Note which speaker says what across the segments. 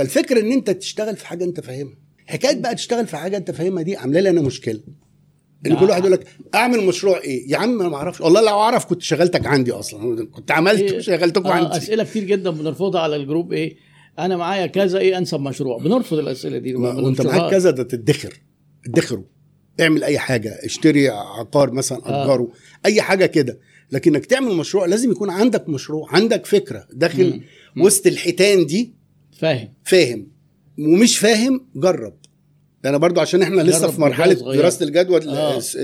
Speaker 1: فالفكرة إن أنت تشتغل في حاجة أنت فاهمها. حكاية بقى تشتغل في حاجة أنت فاهمها دي عاملة لي أنا مشكلة. إن كل واحد يقول لك أعمل مشروع إيه؟ يا عم أنا ما أعرفش. والله لو أعرف كنت شغلتك عندي أصلا. كنت عملت
Speaker 2: إيه؟
Speaker 1: وشغلتكم
Speaker 2: آه
Speaker 1: عندي.
Speaker 2: أسئلة كتير جدا بنرفضها على الجروب إيه؟ أنا معايا كذا إيه؟ أنسب مشروع. بنرفض الأسئلة دي. وأنت.
Speaker 1: معاك كذا ده تدخر. ادخره. اعمل أي حاجة. اشتري عقار مثلا
Speaker 2: آه.
Speaker 1: أجره. أي حاجة كده. لكن انك تعمل مشروع لازم يكون عندك مشروع عندك فكرة داخل
Speaker 2: مم.
Speaker 1: وسط الحيتان دي.
Speaker 2: فاهم.
Speaker 1: فاهم. ومش فاهم جرب. ده أنا برضو عشان إحنا لسه في
Speaker 2: مرحلة.
Speaker 1: دراسة الجدوى
Speaker 2: آه.
Speaker 1: الس-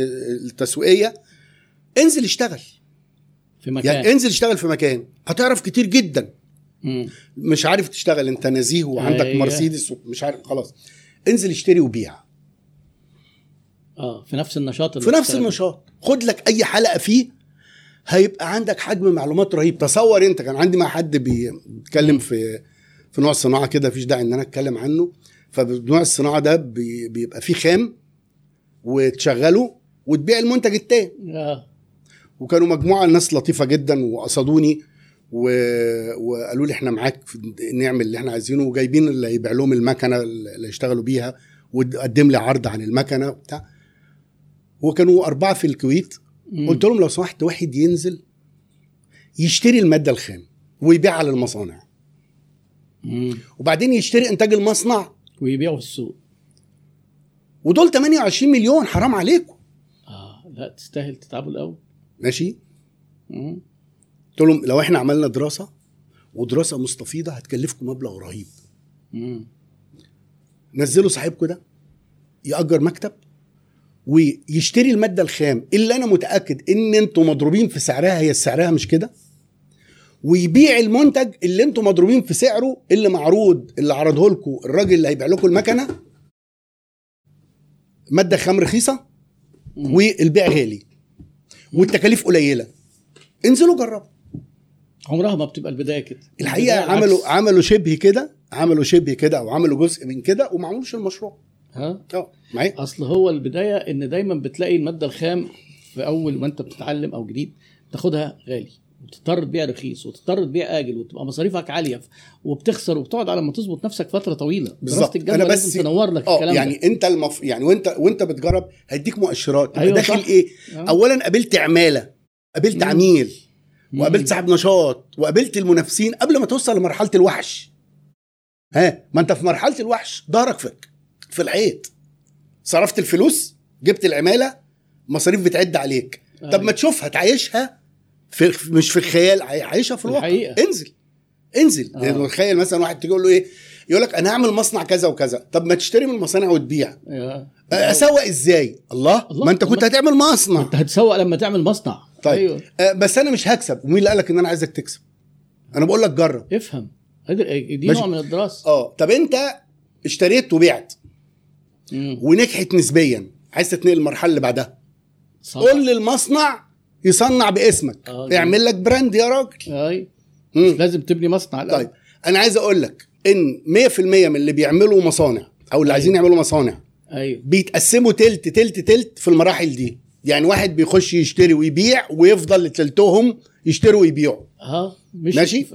Speaker 1: التسويقية. انزل اشتغل.
Speaker 2: في مكان.
Speaker 1: يعني انزل اشتغل في مكان. هتعرف كتير جدا.
Speaker 2: مم.
Speaker 1: مش عارف تشتغل انت نزيه وعندك
Speaker 2: أيوة.
Speaker 1: مرسيدس ومش عارف خلاص. انزل اشتري وبيع.
Speaker 2: آه في نفس النشاط
Speaker 1: في نفس. النشاط. خد لك أي حلقة فيه. هيبقى عندك حجم معلومات رهيب. تصور انت كان عندي مع حد بي- بيتكلم في في نوع الصناعة كده مفيش داعي إن أنا أتكلم عنه. فنوع الصناعة ده بي- بيبقى فيه خام وتشغله وتبيع المنتج التاني.
Speaker 2: آه.
Speaker 1: وكانوا مجموعة ناس لطيفة جدا وقصدوني و... وقالوا لي إحنا معاك نعمل اللي إحنا عايزينه وجايبين اللي يبيع لهم المكنة اللي يشتغلوا بيها وقدم لي عرض عن المكنة وبتاع. وكانوا أربعة في الكويت.
Speaker 2: مم.
Speaker 1: قلت لهم لو سمحت واحد ينزل يشتري المادة الخام ويبيعها للمصانع.
Speaker 2: مم.
Speaker 1: وبعدين يشتري إنتاج المصنع.
Speaker 2: ويبيعوا في السوق.
Speaker 1: ودول 28 مليون حرام عليكم.
Speaker 2: آه لا تستاهل تتعبوا الأول.
Speaker 1: ماشي؟
Speaker 2: مم.
Speaker 1: قلت لهم لو إحنا عملنا دراسة ودراسة مستفيضه هتكلفكم مبلغ رهيب.
Speaker 2: مم.
Speaker 1: نزلوا صاحبكم ده يأجر مكتب ويشتري المادة الخام. اللي أنا متأكد إن أنتوا مضروبين في سعرها هي سعرها مش كده؟ ويبيع المنتج اللي أنتوا مضروبين في سعره اللي معروض اللي عرضه لكم الراجل اللي هيبيع لكم المكنة. مادة خام
Speaker 2: رخيصة.
Speaker 1: والبيع غالي والتكاليف قليلة. انزلوا جربوا.
Speaker 2: عمرها ما بتبقى البداية كده. الحقيقة
Speaker 1: عملوا
Speaker 2: العكس.
Speaker 1: عملوا شبه كده عملوا شبه كده أو عملوا جزء من كده وما عملوش المشروع.
Speaker 2: ها؟
Speaker 1: آه معايا؟
Speaker 2: أصل هو البداية إن دايما بتلاقي المادة الخام في أول ما أنت بتتعلم أو جديد تاخدها غالي. وتضطر تبيع رخيص وتضطر تبيع آجل وتبقى مصاريفك عالية وبتخسر وبتقعد على ما تظبط نفسك فترة طويلة
Speaker 1: بالظبط. أنا بس-
Speaker 2: لازم تنور لك
Speaker 1: آه
Speaker 2: الكلام
Speaker 1: يعني
Speaker 2: ده
Speaker 1: أنت المف... يعني وانت وأنت بتجرب هيديك مؤشرات
Speaker 2: أيوة
Speaker 1: داخل
Speaker 2: صح.
Speaker 1: إيه
Speaker 2: آه.
Speaker 1: اولا قابلت عمالة قابلت
Speaker 2: مم.
Speaker 1: عميل. وقابلت صاحب نشاط وقابلت المنافسين قبل ما توصل لمرحلة الوحش ها ما أنت في مرحلة الوحش ظهرك في في الحيط صرفت الفلوس جبت العمالة مصاريف بتعد عليك طب ما
Speaker 2: أيوة.
Speaker 1: تشوفها تعيشها في مش في الخيال عايشها في الواقع.
Speaker 2: الحقيقة.
Speaker 1: انزل انزل.
Speaker 2: آه.
Speaker 1: تخيل مثلا واحد تيجي يقول له إيه يقول لك أنا هعمل مصنع كذا وكذا. طب ما تشتري من المصانع وتبيع.
Speaker 2: آه.
Speaker 1: أسوق إزاي؟ الله,
Speaker 2: الله.
Speaker 1: ما أنت كنت هتعمل مصنع.
Speaker 2: انت هتسوق لما تعمل مصنع.
Speaker 1: طيب.
Speaker 2: أيوه.
Speaker 1: آه، بس أنا مش هكسب. ومين اللي قال لك إن أنا عايزك تكسب؟ أنا بقول لك جرب.
Speaker 2: افهم. دي. نوع من الدراسة.
Speaker 1: آه. طب أنت اشتريت وبعت. ونجحت نسبيا. عايز تتنقل المرحلة اللي بعدها.
Speaker 2: صح.
Speaker 1: قول للمصنع يصنع باسمك
Speaker 2: آه،
Speaker 1: اعمل لك براند يا راجل
Speaker 2: أي
Speaker 1: مم.
Speaker 2: لازم تبني مصنع الأول.
Speaker 1: طيب أنا عايز أقول لك إن 100% من اللي بيعملوا مصانع أو اللي
Speaker 2: أيوة.
Speaker 1: عايزين يعملوا مصانع
Speaker 2: أيوه
Speaker 1: بيتقسموا تلت تلت تلت في المراحل دي يعني واحد بيخش يشتري ويبيع ويفضل تلتهم يشتروا ويبيعوا
Speaker 2: ها مش
Speaker 1: ماشي؟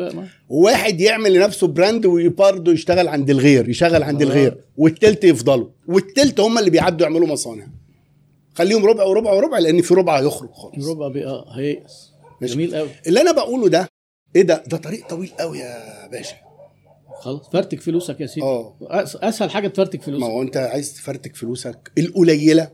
Speaker 1: وواحد يعمل لنفسه براند وبرضه يشتغل عند الغير يشغل عند
Speaker 2: آه.
Speaker 1: الغير والتلت يفضلوا والتلت هم اللي بيعدوا يعملوا مصانع خليهم ربع وربع وربع لأن في ربع هيخرج خالص.
Speaker 2: ربع هيئس
Speaker 1: ماشي.
Speaker 2: جميل قوي
Speaker 1: اللي أنا بقوله ده إيه ده؟ ده طريق طويل قوي يا باشا.
Speaker 2: خلاص فرتك فلوسك يا سيدي.
Speaker 1: آه.
Speaker 2: أس- أسهل حاجة تفرتك
Speaker 1: ما
Speaker 2: فلوسك
Speaker 1: هو أنت عايز تفرتك فلوسك القليلة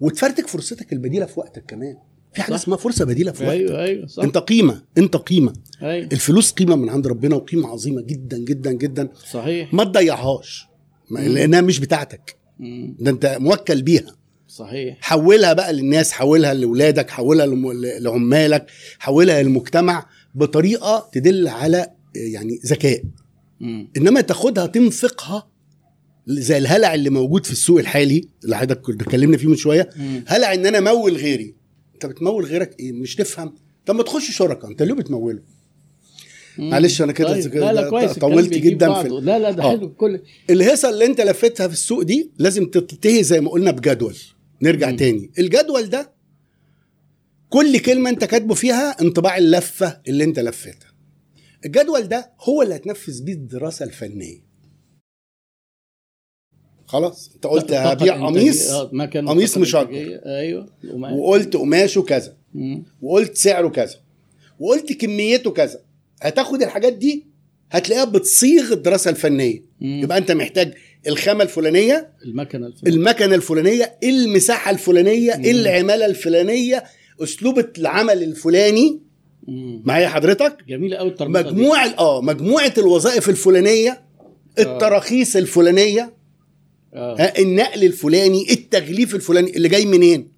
Speaker 1: وتفرتك فرصتك البديلة في وقتك كمان. في
Speaker 2: حاجة.
Speaker 1: اسمها فرصة بديلة في وقتك.
Speaker 2: أيوه أيوه صح.
Speaker 1: أنت قيمة أنت قيمة.
Speaker 2: أيوه.
Speaker 1: الفلوس قيمة من عند ربنا وقيمة عظيمة جدا جدا جدا.
Speaker 2: صحيح.
Speaker 1: ما تضيعهاش. ما-. لأنها مش بتاعتك.
Speaker 2: مم.
Speaker 1: ده أنت موكل بيها.
Speaker 2: صحيح.
Speaker 1: حولها بقى للناس حولها لاولادك حولها لعمالك حولها للمجتمع بطريقة تدل على يعني ذكاء. إنما تاخدها تنفقها زي الهلع اللي موجود في السوق الحالي اللي حضرتك كنت اتكلمنا فيه من شوية.
Speaker 2: مم.
Speaker 1: هلع إن أنا أمول غيري. أنت بتمول غيرك إيه؟ مش تفهم. طب ما تخش شركة. أنت ليه بتموله. معلش أنا كده-
Speaker 2: طيب. لا لا كويس.
Speaker 1: طولت جدا في
Speaker 2: لا لا ده
Speaker 1: آه.
Speaker 2: حلو. كل
Speaker 1: الهيصة اللي أنت لفتها في السوق دي لازم تنتهي زي ما قلنا بجدول. نرجع
Speaker 2: مم.
Speaker 1: تاني الجدول ده كل كلمة انت كاتبه فيها انطباع اللفة اللي انت لفتها الجدول ده هو اللي هتنفذ بيه الدراسة الفنية خلاص انت قلت هبيع قميص
Speaker 2: آه،
Speaker 1: قميص مشجر.
Speaker 2: أيوه.
Speaker 1: وقلت قماشه كذا. وقلت سعره كذا وقلت كميته كذا هتاخد الحاجات دي هتلاقيها بتصيغ الدراسة الفنية
Speaker 2: مم.
Speaker 1: يبقى انت محتاج الخامة الفلانية
Speaker 2: المكنة الفلانية.
Speaker 1: المكنة الفلانية المساحة الفلانية
Speaker 2: مم.
Speaker 1: العمالة الفلانية أسلوب العمل الفلاني. معايا حضرتك
Speaker 2: جميله قوي.
Speaker 1: مجموع آه مجموعة الوظائف الفلانية التراخيص الفلانية
Speaker 2: آه.
Speaker 1: ها النقل الفلاني التغليف الفلاني اللي جاي منين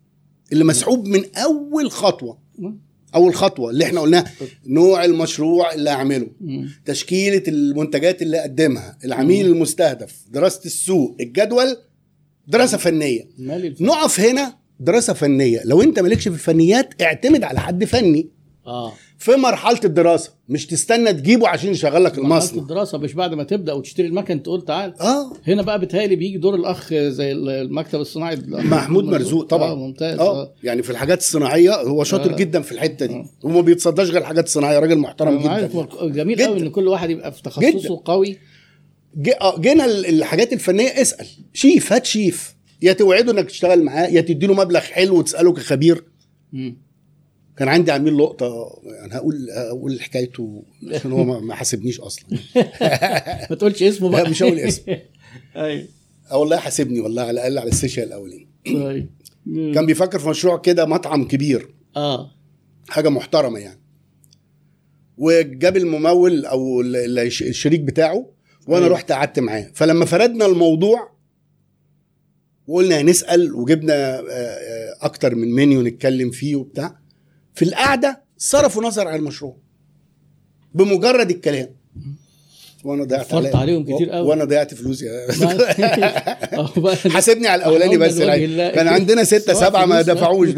Speaker 1: اللي مسحوب من أول
Speaker 2: خطوة.
Speaker 1: أول خطوة اللي إحنا قلناها نوع المشروع اللي هعمله
Speaker 2: مم.
Speaker 1: تشكيلة المنتجات اللي أقدمها العميل المستهدف دراسة السوق الجدول
Speaker 2: دراسة فنية.
Speaker 1: نقف هنا دراسة فنية. لو أنت مالكش في الفنيات اعتمد على حد فني.
Speaker 2: آه.
Speaker 1: في مرحلة الدراسة مش تستنى تجيبه عشان يشغل لك
Speaker 2: مرحلة
Speaker 1: المصنع
Speaker 2: الدراسة مش بعد ما تبدأ وتشتري المكن تقول تعال.
Speaker 1: آه.
Speaker 2: هنا بقى بتهيألي بيجي دور الأخ زي المكتب الصناعي.
Speaker 1: محمود مرزوق طبعا.
Speaker 2: آه ممتاز.
Speaker 1: آه.
Speaker 2: آه.
Speaker 1: يعني في الحاجات الصناعية هو شاطر
Speaker 2: آه.
Speaker 1: جدا في الحتة دي.
Speaker 2: آه.
Speaker 1: وما بيتصداش غير الحاجات الصناعية راجل محترم
Speaker 2: عارف
Speaker 1: جدا.
Speaker 2: هو جميل. قوي إن كل واحد يبقى في تخصصه
Speaker 1: جداً.
Speaker 2: قوي.
Speaker 1: آه، جينا ال- الحاجات الفنية اسأل. شيف هات شيف. يا توعده إنك تشتغل معاه يا تديله مبلغ حلو وتسأله كخبير.
Speaker 2: مم.
Speaker 1: كان عندي عميل لقطة يعني هقول هقول حكايته عشان هو ما حاسبنيش أصلا.
Speaker 2: ما تقولش اسمه بقى.
Speaker 1: لا، مش هقول اسم.
Speaker 2: أيوه.
Speaker 1: آه والله حاسبني والله على الأقل على السيشن الأولاني.
Speaker 2: طيب.
Speaker 1: كان بيفكر في مشروع كده مطعم كبير.
Speaker 2: آه.
Speaker 1: حاجة محترمة يعني. وجاب الممول أو ال- ال- الشريك بتاعه وأنا
Speaker 2: أيوة.
Speaker 1: رحت قعدت معاه. فلما فردنا الموضوع وقلنا هنسأل وجبنا آه، آه، أكتر من منيو نتكلم فيه وبتاع في القعدة صرفوا نظر عن المشروع بمجرد الكلام وأنا ضيعت
Speaker 2: وفرت عليهم كتير قوي.
Speaker 1: وأنا ضيعت فلوس يا حاسبني على
Speaker 2: الأولاني
Speaker 1: بس. كان عندنا ستة سبعة ما. دفعوش.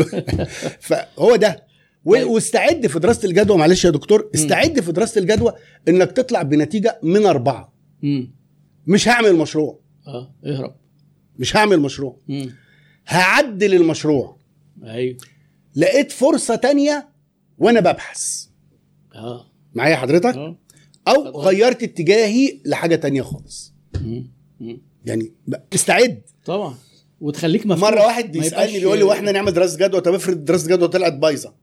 Speaker 1: فهو ده
Speaker 2: طيب.
Speaker 1: واستعد في دراسة الجدوى معلش يا دكتور استعد في دراسة الجدوى إنك تطلع بنتيجة من أربعة
Speaker 2: مم.
Speaker 1: مش هعمل مشروع
Speaker 2: آه اهرب
Speaker 1: مش هعمل مشروع. هعدل المشروع
Speaker 2: أيوه
Speaker 1: لقيت فرصة تانية وأنا ببحث.
Speaker 2: آه.
Speaker 1: معايا حضرتك؟
Speaker 2: آه.
Speaker 1: أو غيرت اتجاهي لحاجة تانية خالص.
Speaker 2: مم. مم.
Speaker 1: يعني استعد
Speaker 2: طبعا. وتخليك مفتوح
Speaker 1: مرة واحد
Speaker 2: يبقاش-
Speaker 1: بيقول لي وإحنا نعمل دراسة جدوى؟ طب افرض دراسة جدوى طلعت بايظة.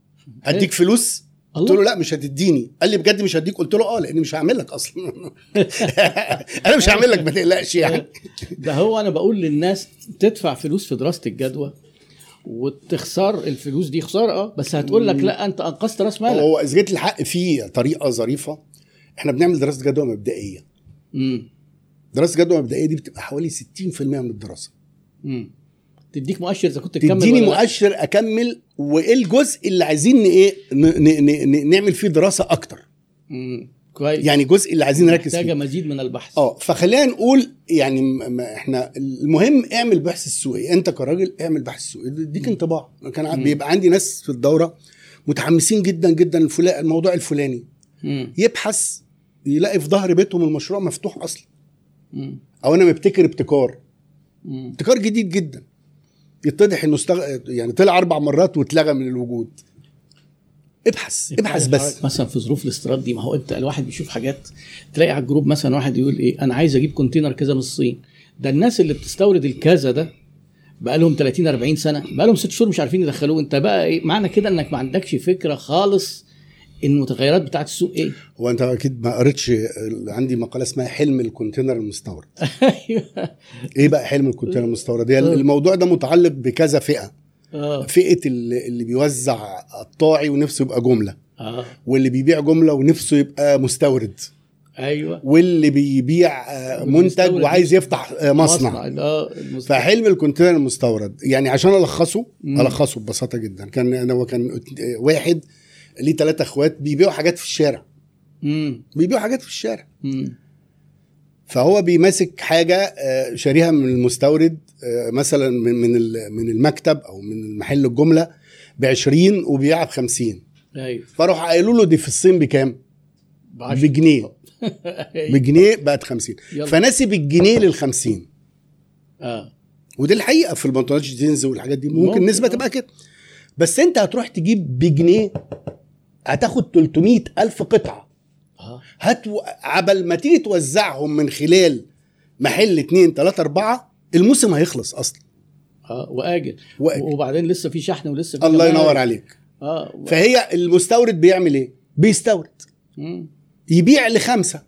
Speaker 1: هديك فلوس؟ قلت له لا مش هتديني. قال لي بجد مش هديك؟ قلت له آه لأني مش هعمل لك أصلا. أنا مش هعمل لك ما تقلقش يعني.
Speaker 2: ده هو أنا بقول للناس تدفع فلوس في دراسة الجدوى وتخسر الفلوس دي خسارة آه. بس هتقول لك لا أنت أنقذت رأس مالك.
Speaker 1: هو إذا جيت الحق في طريقة ظريفة إحنا بنعمل دراسة جدوى مبدئية.
Speaker 2: امم
Speaker 1: دراسة جدوى مبدئية دي بتبقى حوالي 60% من الدراسة.
Speaker 2: امم تديك مؤشر إذا كنت تكمل
Speaker 1: تديني. مؤشر أكمل وإيه الجزء اللي عايزين إيه نعمل فيه دراسة أكتر.
Speaker 2: امم كويس.
Speaker 1: يعني الجزء اللي عايزين نركز
Speaker 2: محتاجة
Speaker 1: فيه.
Speaker 2: مزيد من البحث.
Speaker 1: آه فخلينا نقول يعني م- م- إحنا المهم اعمل بحث السوقي أنت كراجل اعمل بحث السوقي ديك انطباع. كان
Speaker 2: مم.
Speaker 1: بيبقى عندي ناس في الدورة متحمسين جدا جدا الموضوع الفلاني.
Speaker 2: امم
Speaker 1: يبحث يلاقي في ظهر بيتهم المشروع مفتوح
Speaker 2: أصلا.
Speaker 1: أو أنا مبتكر ابتكار. ابتكار جديد جدا. يتضح إنه استغ... يعني طلع أربع مرات واتلغى من الوجود. ابحث ابحث بس.
Speaker 2: مثلا في ظروف الاستيراد دي ما هو انت الواحد بيشوف حاجات تلاقي على الجروب مثلا واحد يقول إيه أنا عايز أجيب container كذا من الصين. ده الناس اللي بتستورد الكذا ده بقى لهم 30 40 سنة بقى لهم 6 شهور مش عارفين يدخلوه. انت بقى إيه معنى كده إنك ما عندكش فكرة خالص إن المتغيرات بتاعت السوق إيه؟
Speaker 1: هو أنت أكيد ما قريتش عندي مقالة اسمها حلم ال container المستورد.
Speaker 2: أيوه.
Speaker 1: إيه بقى حلم ال container المستورد؟ هي الموضوع ده متعلق بكذا فئة.
Speaker 2: آه.
Speaker 1: فئة اللي اللي بيوزع قطاعي ونفسه يبقى جملة.
Speaker 2: آه.
Speaker 1: واللي بيبيع جملة ونفسه يبقى مستورد.
Speaker 2: أيوه.
Speaker 1: واللي بيبيع آه، منتج وعايز يفتح آه، مصنع.
Speaker 2: آه المصنع.
Speaker 1: فحلم الكونتينر المستورد. يعني عشان ألخصه
Speaker 2: مم.
Speaker 1: ألخصه ببساطة جدا. كان أنا هو كان واحد ليه ثلاثة أخوات بيبيعوا حاجات في الشارع.
Speaker 2: امم
Speaker 1: بيبيعوا حاجات في الشارع.
Speaker 2: امم
Speaker 1: فهو بيمسك حاجة آه، شاريها من المستورد آه، مثلا من من ال- من المكتب أو من محل الجملة ب 20 وبيبيعها ب 50
Speaker 2: أيوه
Speaker 1: فاروح قايلوا له دي في الصين بكام؟ بجنيه. بجنيه بقت 50
Speaker 2: يلا.
Speaker 1: فناسب الجنيه لل 50
Speaker 2: آه
Speaker 1: ودي الحقيقة في البنطلونات الجينز والحاجات دي ممكن,
Speaker 2: ممكن،
Speaker 1: نسبة
Speaker 2: آه.
Speaker 1: تبقى كده بس أنت هتروح تجيب بجنيه هتاخد 300 ألف
Speaker 2: قطعة
Speaker 1: هت عبل ما تيجي توزعهم من خلال محل اتنين تلاتة اربعة الموسم هيخلص أصلا
Speaker 2: آه وآجل
Speaker 1: وأجل.
Speaker 2: وبعدين لسه في شحن ولسه في
Speaker 1: الله. ينور عليك
Speaker 2: آه و...
Speaker 1: فهي المستورد بيعمل إيه بيستورد
Speaker 2: مم.
Speaker 1: يبيع لخمسة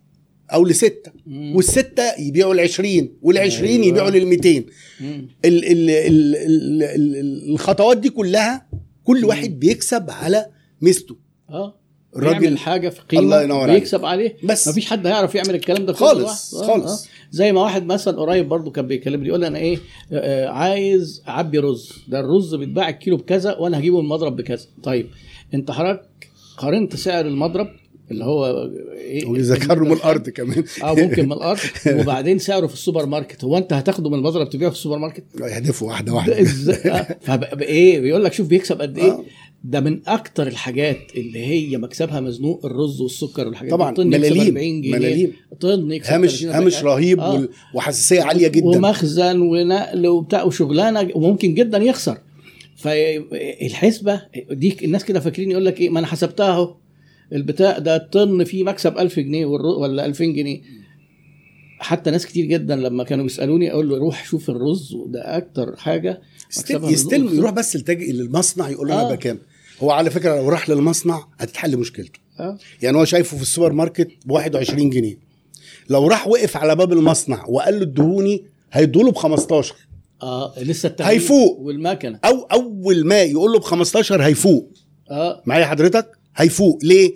Speaker 1: أو لستة
Speaker 2: مم.
Speaker 1: والستة يبيعوا العشرين والعشرين
Speaker 2: أيوة.
Speaker 1: يبيعوا للميتين
Speaker 2: مم.
Speaker 1: ال ال ال ال ال الخطوات دي كلها كل واحد بيكسب على ميزته
Speaker 2: آه
Speaker 1: الراجل
Speaker 2: حاجة في قيمة
Speaker 1: الله ينور عليك.
Speaker 2: بيكسب عليه.
Speaker 1: بس.
Speaker 2: مفيش حد هيعرف يعمل الكلام ده
Speaker 1: خالص،
Speaker 2: واحد.
Speaker 1: خالص.
Speaker 2: زي ما واحد مثلا قريب برضو كان بيكلمني يقول لي أنا إيه آه، عايز أعبي رز. ده الرز بيتباع الكيلو بكذا وأنا هجيبه من المضرب بكذا. طيب أنت حضرتك قارنت سعر المضرب اللي هو إيه؟
Speaker 1: ويذكروا من الأرض كمان.
Speaker 2: آه ممكن من الأرض. وبعدين سعره في السوبر ماركت. هو أنت هتاخده من المضرب تبيعه في السوبر ماركت؟
Speaker 1: يهدفوا واحدة
Speaker 2: ده
Speaker 1: واحدة.
Speaker 2: إزاي؟ آه، إيه بيقول لك شوف بيكسب قد إيه.
Speaker 1: آه.
Speaker 2: ده من أكتر الحاجات اللي هي مكسبها مزنوق الرز والسكر والحاجات
Speaker 1: طبعا
Speaker 2: دي.
Speaker 1: ملاليم
Speaker 2: 40 جنيه
Speaker 1: ملاليم
Speaker 2: طن
Speaker 1: هامش
Speaker 2: 30
Speaker 1: هامش
Speaker 2: 40.
Speaker 1: رهيب
Speaker 2: آه.
Speaker 1: وحساسية عالية جدا
Speaker 2: ومخزن ونقل وبتاع وشغلانة وممكن جدا يخسر فالحسبه دي الناس كده فاكرين يقول لك إيه ما أنا حسبتها أهو البتاع ده الطن فيه مكسب 1000 جنيه ولا 2000 جنيه حتى ناس كتير جدا لما كانوا بيسألوني أقول له روح شوف الرز وده أكتر حاجة
Speaker 1: يستلم. يروح بس للمصنع يقول له أنا
Speaker 2: آه.
Speaker 1: بكام هو على فكرة لو راح للمصنع هتتحل مشكلته.
Speaker 2: آه.
Speaker 1: يعني هو شايفه في السوبر ماركت ب 21 جنيه. لو راح وقف على باب المصنع وقال له ادهوني هيدوله ب 15
Speaker 2: آه لسه التغيير
Speaker 1: هيفوق.
Speaker 2: والمكنه
Speaker 1: أو أول ما يقول له ب 15 هيفوق.
Speaker 2: آه.
Speaker 1: معايا حضرتك؟ هيفوق. ليه؟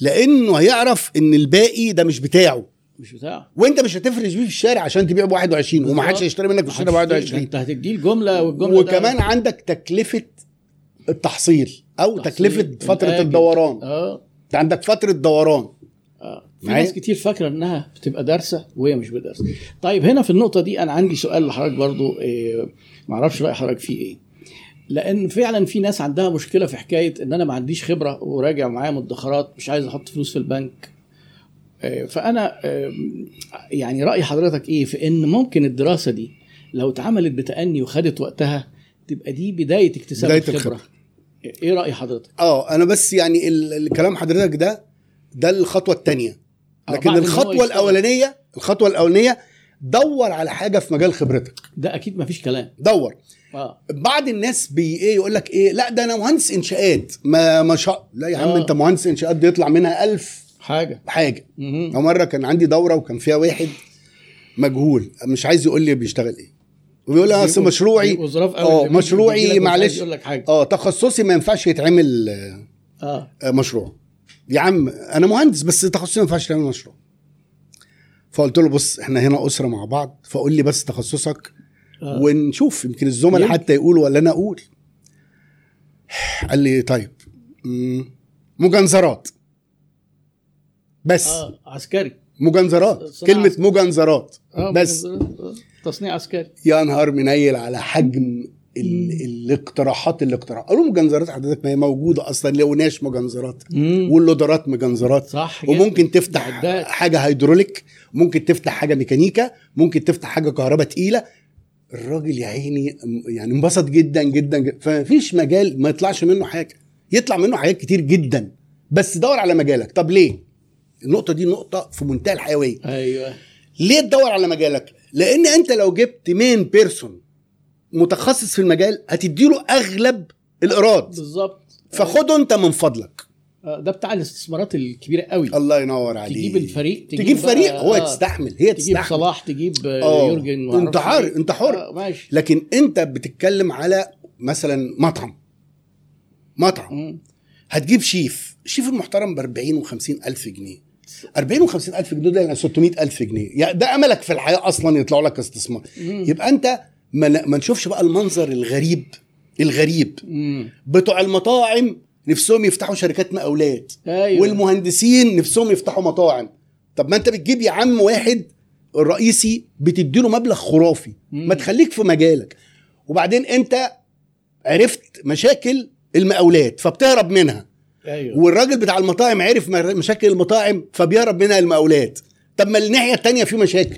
Speaker 1: لأنه هيعرف إن الباقي ده مش بتاعه.
Speaker 2: مش بتاعه.
Speaker 1: وأنت مش هتفرش بيه في الشارع عشان تبيع ب 21 وما حدش. هيشتري منك في الشارع ب
Speaker 2: محدش يشتري.
Speaker 1: 21
Speaker 2: انت هتديه الجملة والجملة
Speaker 1: وكمان
Speaker 2: ده
Speaker 1: عندك تكلفة التحصيل.
Speaker 2: أو
Speaker 1: تكلفة فترة
Speaker 2: الآجل.
Speaker 1: الدوران.
Speaker 2: آه.
Speaker 1: أنت عندك فترة دوران.
Speaker 2: آه. في؟ ناس كتير فاكرة إنها بتبقى دارسة وهي مش بدارسه طيب هنا في النقطة دي أنا عندي سؤال لحضرتك برضو إيه معرفش رأي حضرتك فيه إيه. لأن فعلا في ناس عندها مشكلة في حكاية إن أنا ما عنديش خبرة وراجع معايا مدخرات مش عايز أحط فلوس في البنك. إيه، فأنا إيه، يعني رأي حضرتك إيه في إن ممكن الدراسة دي لو اتعملت بتأني وخدت وقتها تبقى دي بداية اكتساب
Speaker 1: بداية
Speaker 2: الخبرة؟
Speaker 1: الخبرة.
Speaker 2: إيه رأي حضرتك؟
Speaker 1: آه أنا بس يعني ال- الكلام حضرتك ده ده الخطوة الثانية
Speaker 2: آه،
Speaker 1: لكن
Speaker 2: الخطوة.
Speaker 1: الأولانية الخطوة الأولانية دور على حاجة في مجال خبرتك.
Speaker 2: ده أكيد ما فيش كلام.
Speaker 1: دور.
Speaker 2: آه.
Speaker 1: بعض الناس بي إيه يقول لك إيه لا ده أنا مهندس إنشاءات. ما ما شاء لا يا عم
Speaker 2: آه.
Speaker 1: أنت مهندس إنشاءات دي يطلع منها ألف
Speaker 2: حاجة.
Speaker 1: حاجة. مرة كان عندي دورة وكان فيها واحد مجهول مش عايز يقول لي بيشتغل إيه. وبيقول لي أصل مشروعي
Speaker 2: آه
Speaker 1: مشروعي معلش آه تخصصي ما ينفعش يتعمل آه،
Speaker 2: آه
Speaker 1: آه، مشروع يا عم أنا مهندس بس تخصصي ما ينفعش تعمل مشروع فقلت له بص إحنا هنا أسرة مع بعض فقول لي بس تخصصك
Speaker 2: آه.
Speaker 1: ونشوف يمكن الزملاء. حتى يقولوا ولا أنا أقول قال لي طيب مجنزرات بس آه.
Speaker 2: عسكري
Speaker 1: مجنزرات كلمة
Speaker 2: عسكري.
Speaker 1: مجنزرات
Speaker 2: آه
Speaker 1: بس
Speaker 2: آه. تصنيع عسكري.
Speaker 1: يا نهار منيل على حجم ال... الاقتراحات اللي اقترح قالوا مجنزرات حضرتك ما هي موجودة أصلا لوناش مجنزرات. واللودرات مجنزرات.
Speaker 2: صح جدا.
Speaker 1: وممكن تفتح
Speaker 2: معدات.
Speaker 1: حاجة هيدروليك ممكن تفتح حاجة ميكانيكا ممكن تفتح حاجة كهرباء تقيلة. الراجل يا عيني يعني انبسط جدا جدا, جدا. فمفيش مجال ما يطلعش منه حاجة. يطلع منه حاجات كتير جدا. بس دور على مجالك. طب ليه؟ النقطة دي نقطة في منتهى الحيوية.
Speaker 2: أيوه.
Speaker 1: ليه تدور على مجالك؟ لأن انت لو جبت مين بيرسون متخصص في المجال هتديله اغلب الإيراد.
Speaker 2: بالظبط.
Speaker 1: فخده انت من فضلك.
Speaker 2: آه، ده بتاع الاستثمارات الكبيرة قوي.
Speaker 1: الله ينور عليك.
Speaker 2: تجيب الفريق
Speaker 1: تجيب
Speaker 2: بقى-
Speaker 1: فريق هو
Speaker 2: آه،
Speaker 1: تستحمل هي
Speaker 2: تجيب
Speaker 1: تستحمل.
Speaker 2: صلاح تجيب آه،
Speaker 1: آه،
Speaker 2: يورجن
Speaker 1: انت حر
Speaker 2: إيه.
Speaker 1: انت حر.
Speaker 2: آه، ماشي.
Speaker 1: لكن انت بتتكلم على مثلا مطعم. مطعم.
Speaker 2: مم.
Speaker 1: هتجيب شيف. الشيف المحترم ب 40 و50 ألف جنيه. 40 و50 ألف جنيه ده يعني 600 ألف جنيه. يعني ده أملك في الحياة أصلا يطلعوا لك استثمار.
Speaker 2: مم.
Speaker 1: يبقى أنت ما, ن- ما نشوفش بقى المنظر الغريب الغريب.
Speaker 2: مم.
Speaker 1: بتوع المطاعم نفسهم يفتحوا شركات مقاولات.
Speaker 2: أيوه.
Speaker 1: والمهندسين نفسهم يفتحوا مطاعم. طب ما أنت بتجيب يا عم واحد الرئيسي بتديله مبلغ خرافي.
Speaker 2: مم.
Speaker 1: ما تخليك في مجالك. وبعدين أنت عرفت مشاكل المقاولات فبتهرب منها.
Speaker 2: أيوه.
Speaker 1: والراجل بتاع المطاعم عرف مشاكل المطاعم فبيهرب منها المقاولات. طب ما الناحية التانية في مشاكل.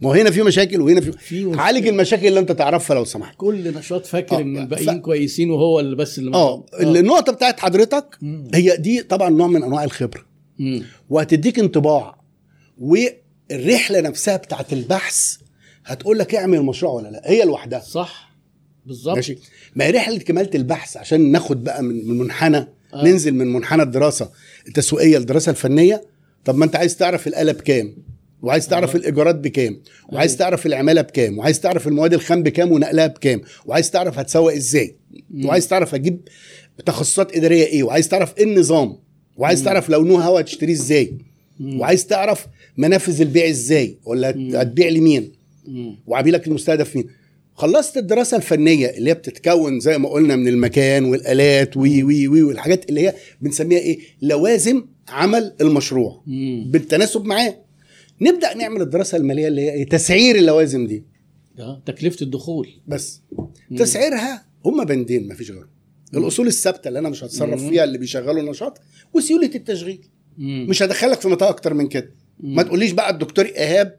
Speaker 1: ما هو هنا في مشاكل وهنا في,
Speaker 2: في.
Speaker 1: عالج المشاكل اللي انت تعرفها لو سمحت.
Speaker 2: كل نشاط فاكر
Speaker 1: آه،
Speaker 2: إن
Speaker 1: ف-
Speaker 2: الباقيين كويسين وهو اللي بس اللي
Speaker 1: آه النقطة بتاعت حضرتك
Speaker 2: مم.
Speaker 1: هي دي طبعا نوع من أنواع الخبرة.
Speaker 2: مم.
Speaker 1: وهتديك انطباع. والرحلة نفسها بتاعت البحث هتقول لك اعمل المشروع ولا لا. هي لوحدها.
Speaker 2: صح. بالظبط.
Speaker 1: ماشي. ما هي رحلة كمالة البحث عشان ناخد بقى من منحنى
Speaker 2: آه.
Speaker 1: ننزل من منحنى الدراسة التسويقيه للدراسه الفنية طب ما أنت عايز تعرف الاله بكام وعايز تعرف
Speaker 2: آه.
Speaker 1: الإيجارات بكام وعايز
Speaker 2: أيوة.
Speaker 1: تعرف العمالة بكام وعايز تعرف المواد الخام بكام ونقلها بكام وعايز تعرف هتسوق إزاي
Speaker 2: مم.
Speaker 1: وعايز تعرف هتجيب تخصصات إدارية إيه وعايز تعرف إيه النظام وعايز
Speaker 2: مم.
Speaker 1: تعرف لو نو هوا هتشتريه
Speaker 2: إزاي.
Speaker 1: وعايز تعرف منافذ البيع إزاي ولا. هتبيع لمين. وعميلك المستهدف مين خلصت الدراسة الفنية اللي هي بتتكون زي ما قلنا من المكان والآلات وي وي وي والحاجات اللي هي بنسميها إيه لوازم عمل المشروع
Speaker 2: مم.
Speaker 1: بالتناسب معاه نبدأ نعمل الدراسة المالية اللي هي إيه؟ تسعير اللوازم دي
Speaker 2: ده تكلفة الدخول
Speaker 1: بس
Speaker 2: مم.
Speaker 1: تسعيرها هما بندين مفيش غيرهم الأصول الثابتة اللي أنا مش هتصرف
Speaker 2: مم.
Speaker 1: فيها اللي بيشغلوا النشاط وسيولة التشغيل
Speaker 2: مم.
Speaker 1: مش هدخلك في نطاق أكتر من كده
Speaker 2: مم.
Speaker 1: ما تقوليش بقى الدكتور إيهاب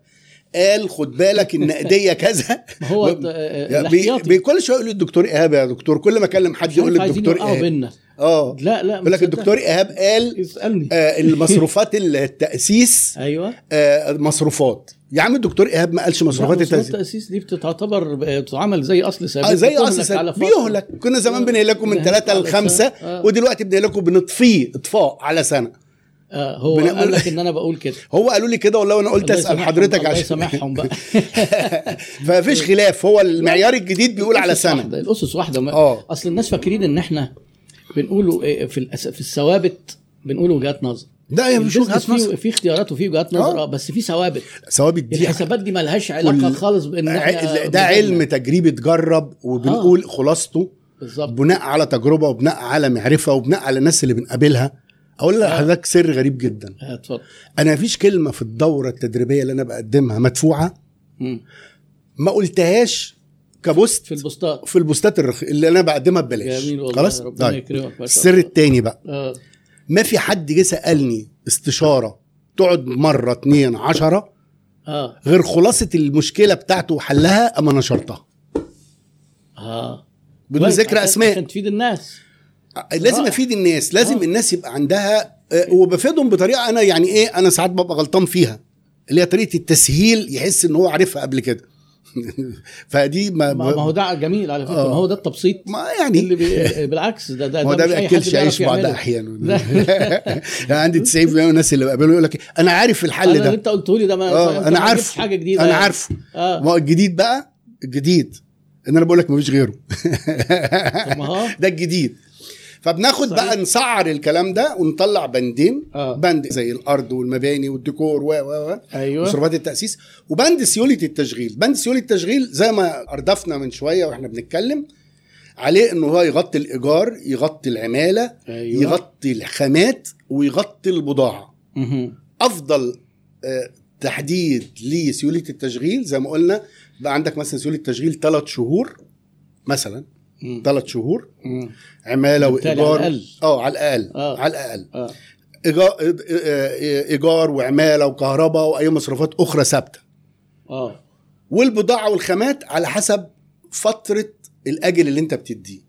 Speaker 1: قال خد بالك النقدية كذا
Speaker 2: هو الت- آه،
Speaker 1: يعني بي بي كل شوية يقول الدكتور إيهاب يا دكتور كل ما أكلم حد يقول لي الدكتور
Speaker 2: إيهاب
Speaker 1: آه
Speaker 2: لا لا
Speaker 1: يقول لك. الدكتور إيهاب قال
Speaker 2: اسألني
Speaker 1: آه المصروفات التأسيس
Speaker 2: أيوه
Speaker 1: آه مصروفات يا عم الدكتور إيهاب ما قالش مصروفات التأسيس
Speaker 2: التأسيس دي بتعتبر بتتعمل زي أصل ثابت
Speaker 1: آه زي أصل.
Speaker 2: فترة.
Speaker 1: بيهلك كنا زمان
Speaker 2: آه.
Speaker 1: بنهلكه من لخمسة
Speaker 2: سنة. آه.
Speaker 1: ودلوقتي بنهلكه بنطفيه إطفاء على سنة
Speaker 2: آه هو قال لك إن أنا بقول كده.
Speaker 1: هو قالوا لي كده والله وأنا قلت
Speaker 2: أسأل
Speaker 1: حضرتك
Speaker 2: الله
Speaker 1: عشان
Speaker 2: يسامحهم بقى.
Speaker 1: فمفيش خلاف هو المعيار الجديد بيقول على سنة.
Speaker 2: واحدة. الأسس واحدة. ما
Speaker 1: آه.
Speaker 2: أصل الناس فاكرين إن إحنا بنقولوا إيه في الأس... في الثوابت بنقول وجهات نظر.
Speaker 1: ده هي مش وجهات نظر.
Speaker 2: في اختيارات وفي وجهات نظر
Speaker 1: آه.
Speaker 2: آه بس في ثوابت.
Speaker 1: ثوابت دي
Speaker 2: الحسابات دي مالهاش علاقة
Speaker 1: وال-
Speaker 2: خالص
Speaker 1: بإن
Speaker 2: إحنا
Speaker 1: ده علم تجريبي اتجرب وبنقول خلاصته.
Speaker 2: بالظبط.
Speaker 1: بناء على تجربة وبناء على معرفة وبناء على الناس اللي بنقابلها. أقول
Speaker 2: آه.
Speaker 1: لحضرتك سر غريب جدا.
Speaker 2: آه، اتفضل.
Speaker 1: أنا مفيش كلمة في الدورة التدريبية اللي أنا بقدمها
Speaker 2: مدفوعة.
Speaker 1: ما قلتهاش كبوست
Speaker 2: في البوستات.
Speaker 1: في البوستات الرخ... اللي أنا بقدمها ببلاش.
Speaker 2: جميل والله
Speaker 1: خلاص؟
Speaker 2: ربنا
Speaker 1: طيب.
Speaker 2: يكرمك
Speaker 1: السر. التاني بقى.
Speaker 2: آه.
Speaker 1: ما في حد جه سألني استشارة تقعد مرة اتنين عشرة؟
Speaker 2: آه.
Speaker 1: غير خلاصة المشكلة بتاعته وحلها أما نشرتها.
Speaker 2: آه.
Speaker 1: بدون ذكر أسماء.
Speaker 2: عشان تفيد الناس.
Speaker 1: لازم
Speaker 2: آه.
Speaker 1: أفيد الناس لازم
Speaker 2: آه.
Speaker 1: الناس يبقى عندها آه، وبفيدهم بطريقة أنا يعني إيه أنا ساعات ببقى غلطان فيها اللي هي طريقة التسهيل يحس إن هو عارفها قبل كده. فدي ما,
Speaker 2: ما ما هو ده جميل على فكرة
Speaker 1: آه.
Speaker 2: ما هو ده التبسيط
Speaker 1: ما يعني.
Speaker 2: اللي بي... بالعكس ده ده
Speaker 1: ما هو ده
Speaker 2: حد
Speaker 1: بياكلش عيش بعض. أحيانا. عندي 90% من الناس اللي بقابلهم يقول لك أنا عارف الحل
Speaker 2: اللي
Speaker 1: ده.
Speaker 2: أنت قلته لي ده ما
Speaker 1: أنا
Speaker 2: ما
Speaker 1: عارف
Speaker 2: حاجة جديدة
Speaker 1: أنا
Speaker 2: يعني.
Speaker 1: عارفه. ما هو الجديد بقى الجديد. إن أنا بقول لك غيره.
Speaker 2: ما هو.
Speaker 1: ده الجديد. فبناخد
Speaker 2: صحيح.
Speaker 1: بقى نسعر الكلام ده ونطلع بندين.
Speaker 2: آه.
Speaker 1: بند زي الأرض والمباني والديكور و و و
Speaker 2: أيوه.
Speaker 1: مصروفات التأسيس. وبند سيولة التشغيل. بند سيولة التشغيل زي ما أردفنا من شوية وإحنا بنتكلم عليه إنه هو يغطي الإيجار يغطي العمالة
Speaker 2: أيوه.
Speaker 1: يغطي الخامات ويغطي البضاعة.
Speaker 2: مهم.
Speaker 1: أفضل آه، تحديد لسيولة التشغيل زي ما قلنا بقى عندك مثلا سيولة التشغيل ثلاث شهور مثلا. ثلاث شهور.
Speaker 2: مم.
Speaker 1: عمالة
Speaker 2: وإيجار.
Speaker 1: آه
Speaker 2: على الأقل. آه.
Speaker 1: على
Speaker 2: الأقل.
Speaker 1: إيجار, إيجار وعمالة وكهرباء وأي مصروفات أخرى ثابتة.
Speaker 2: آه.
Speaker 1: والبضاعة والخامات على حسب فترة الأجل اللي أنت بتديه.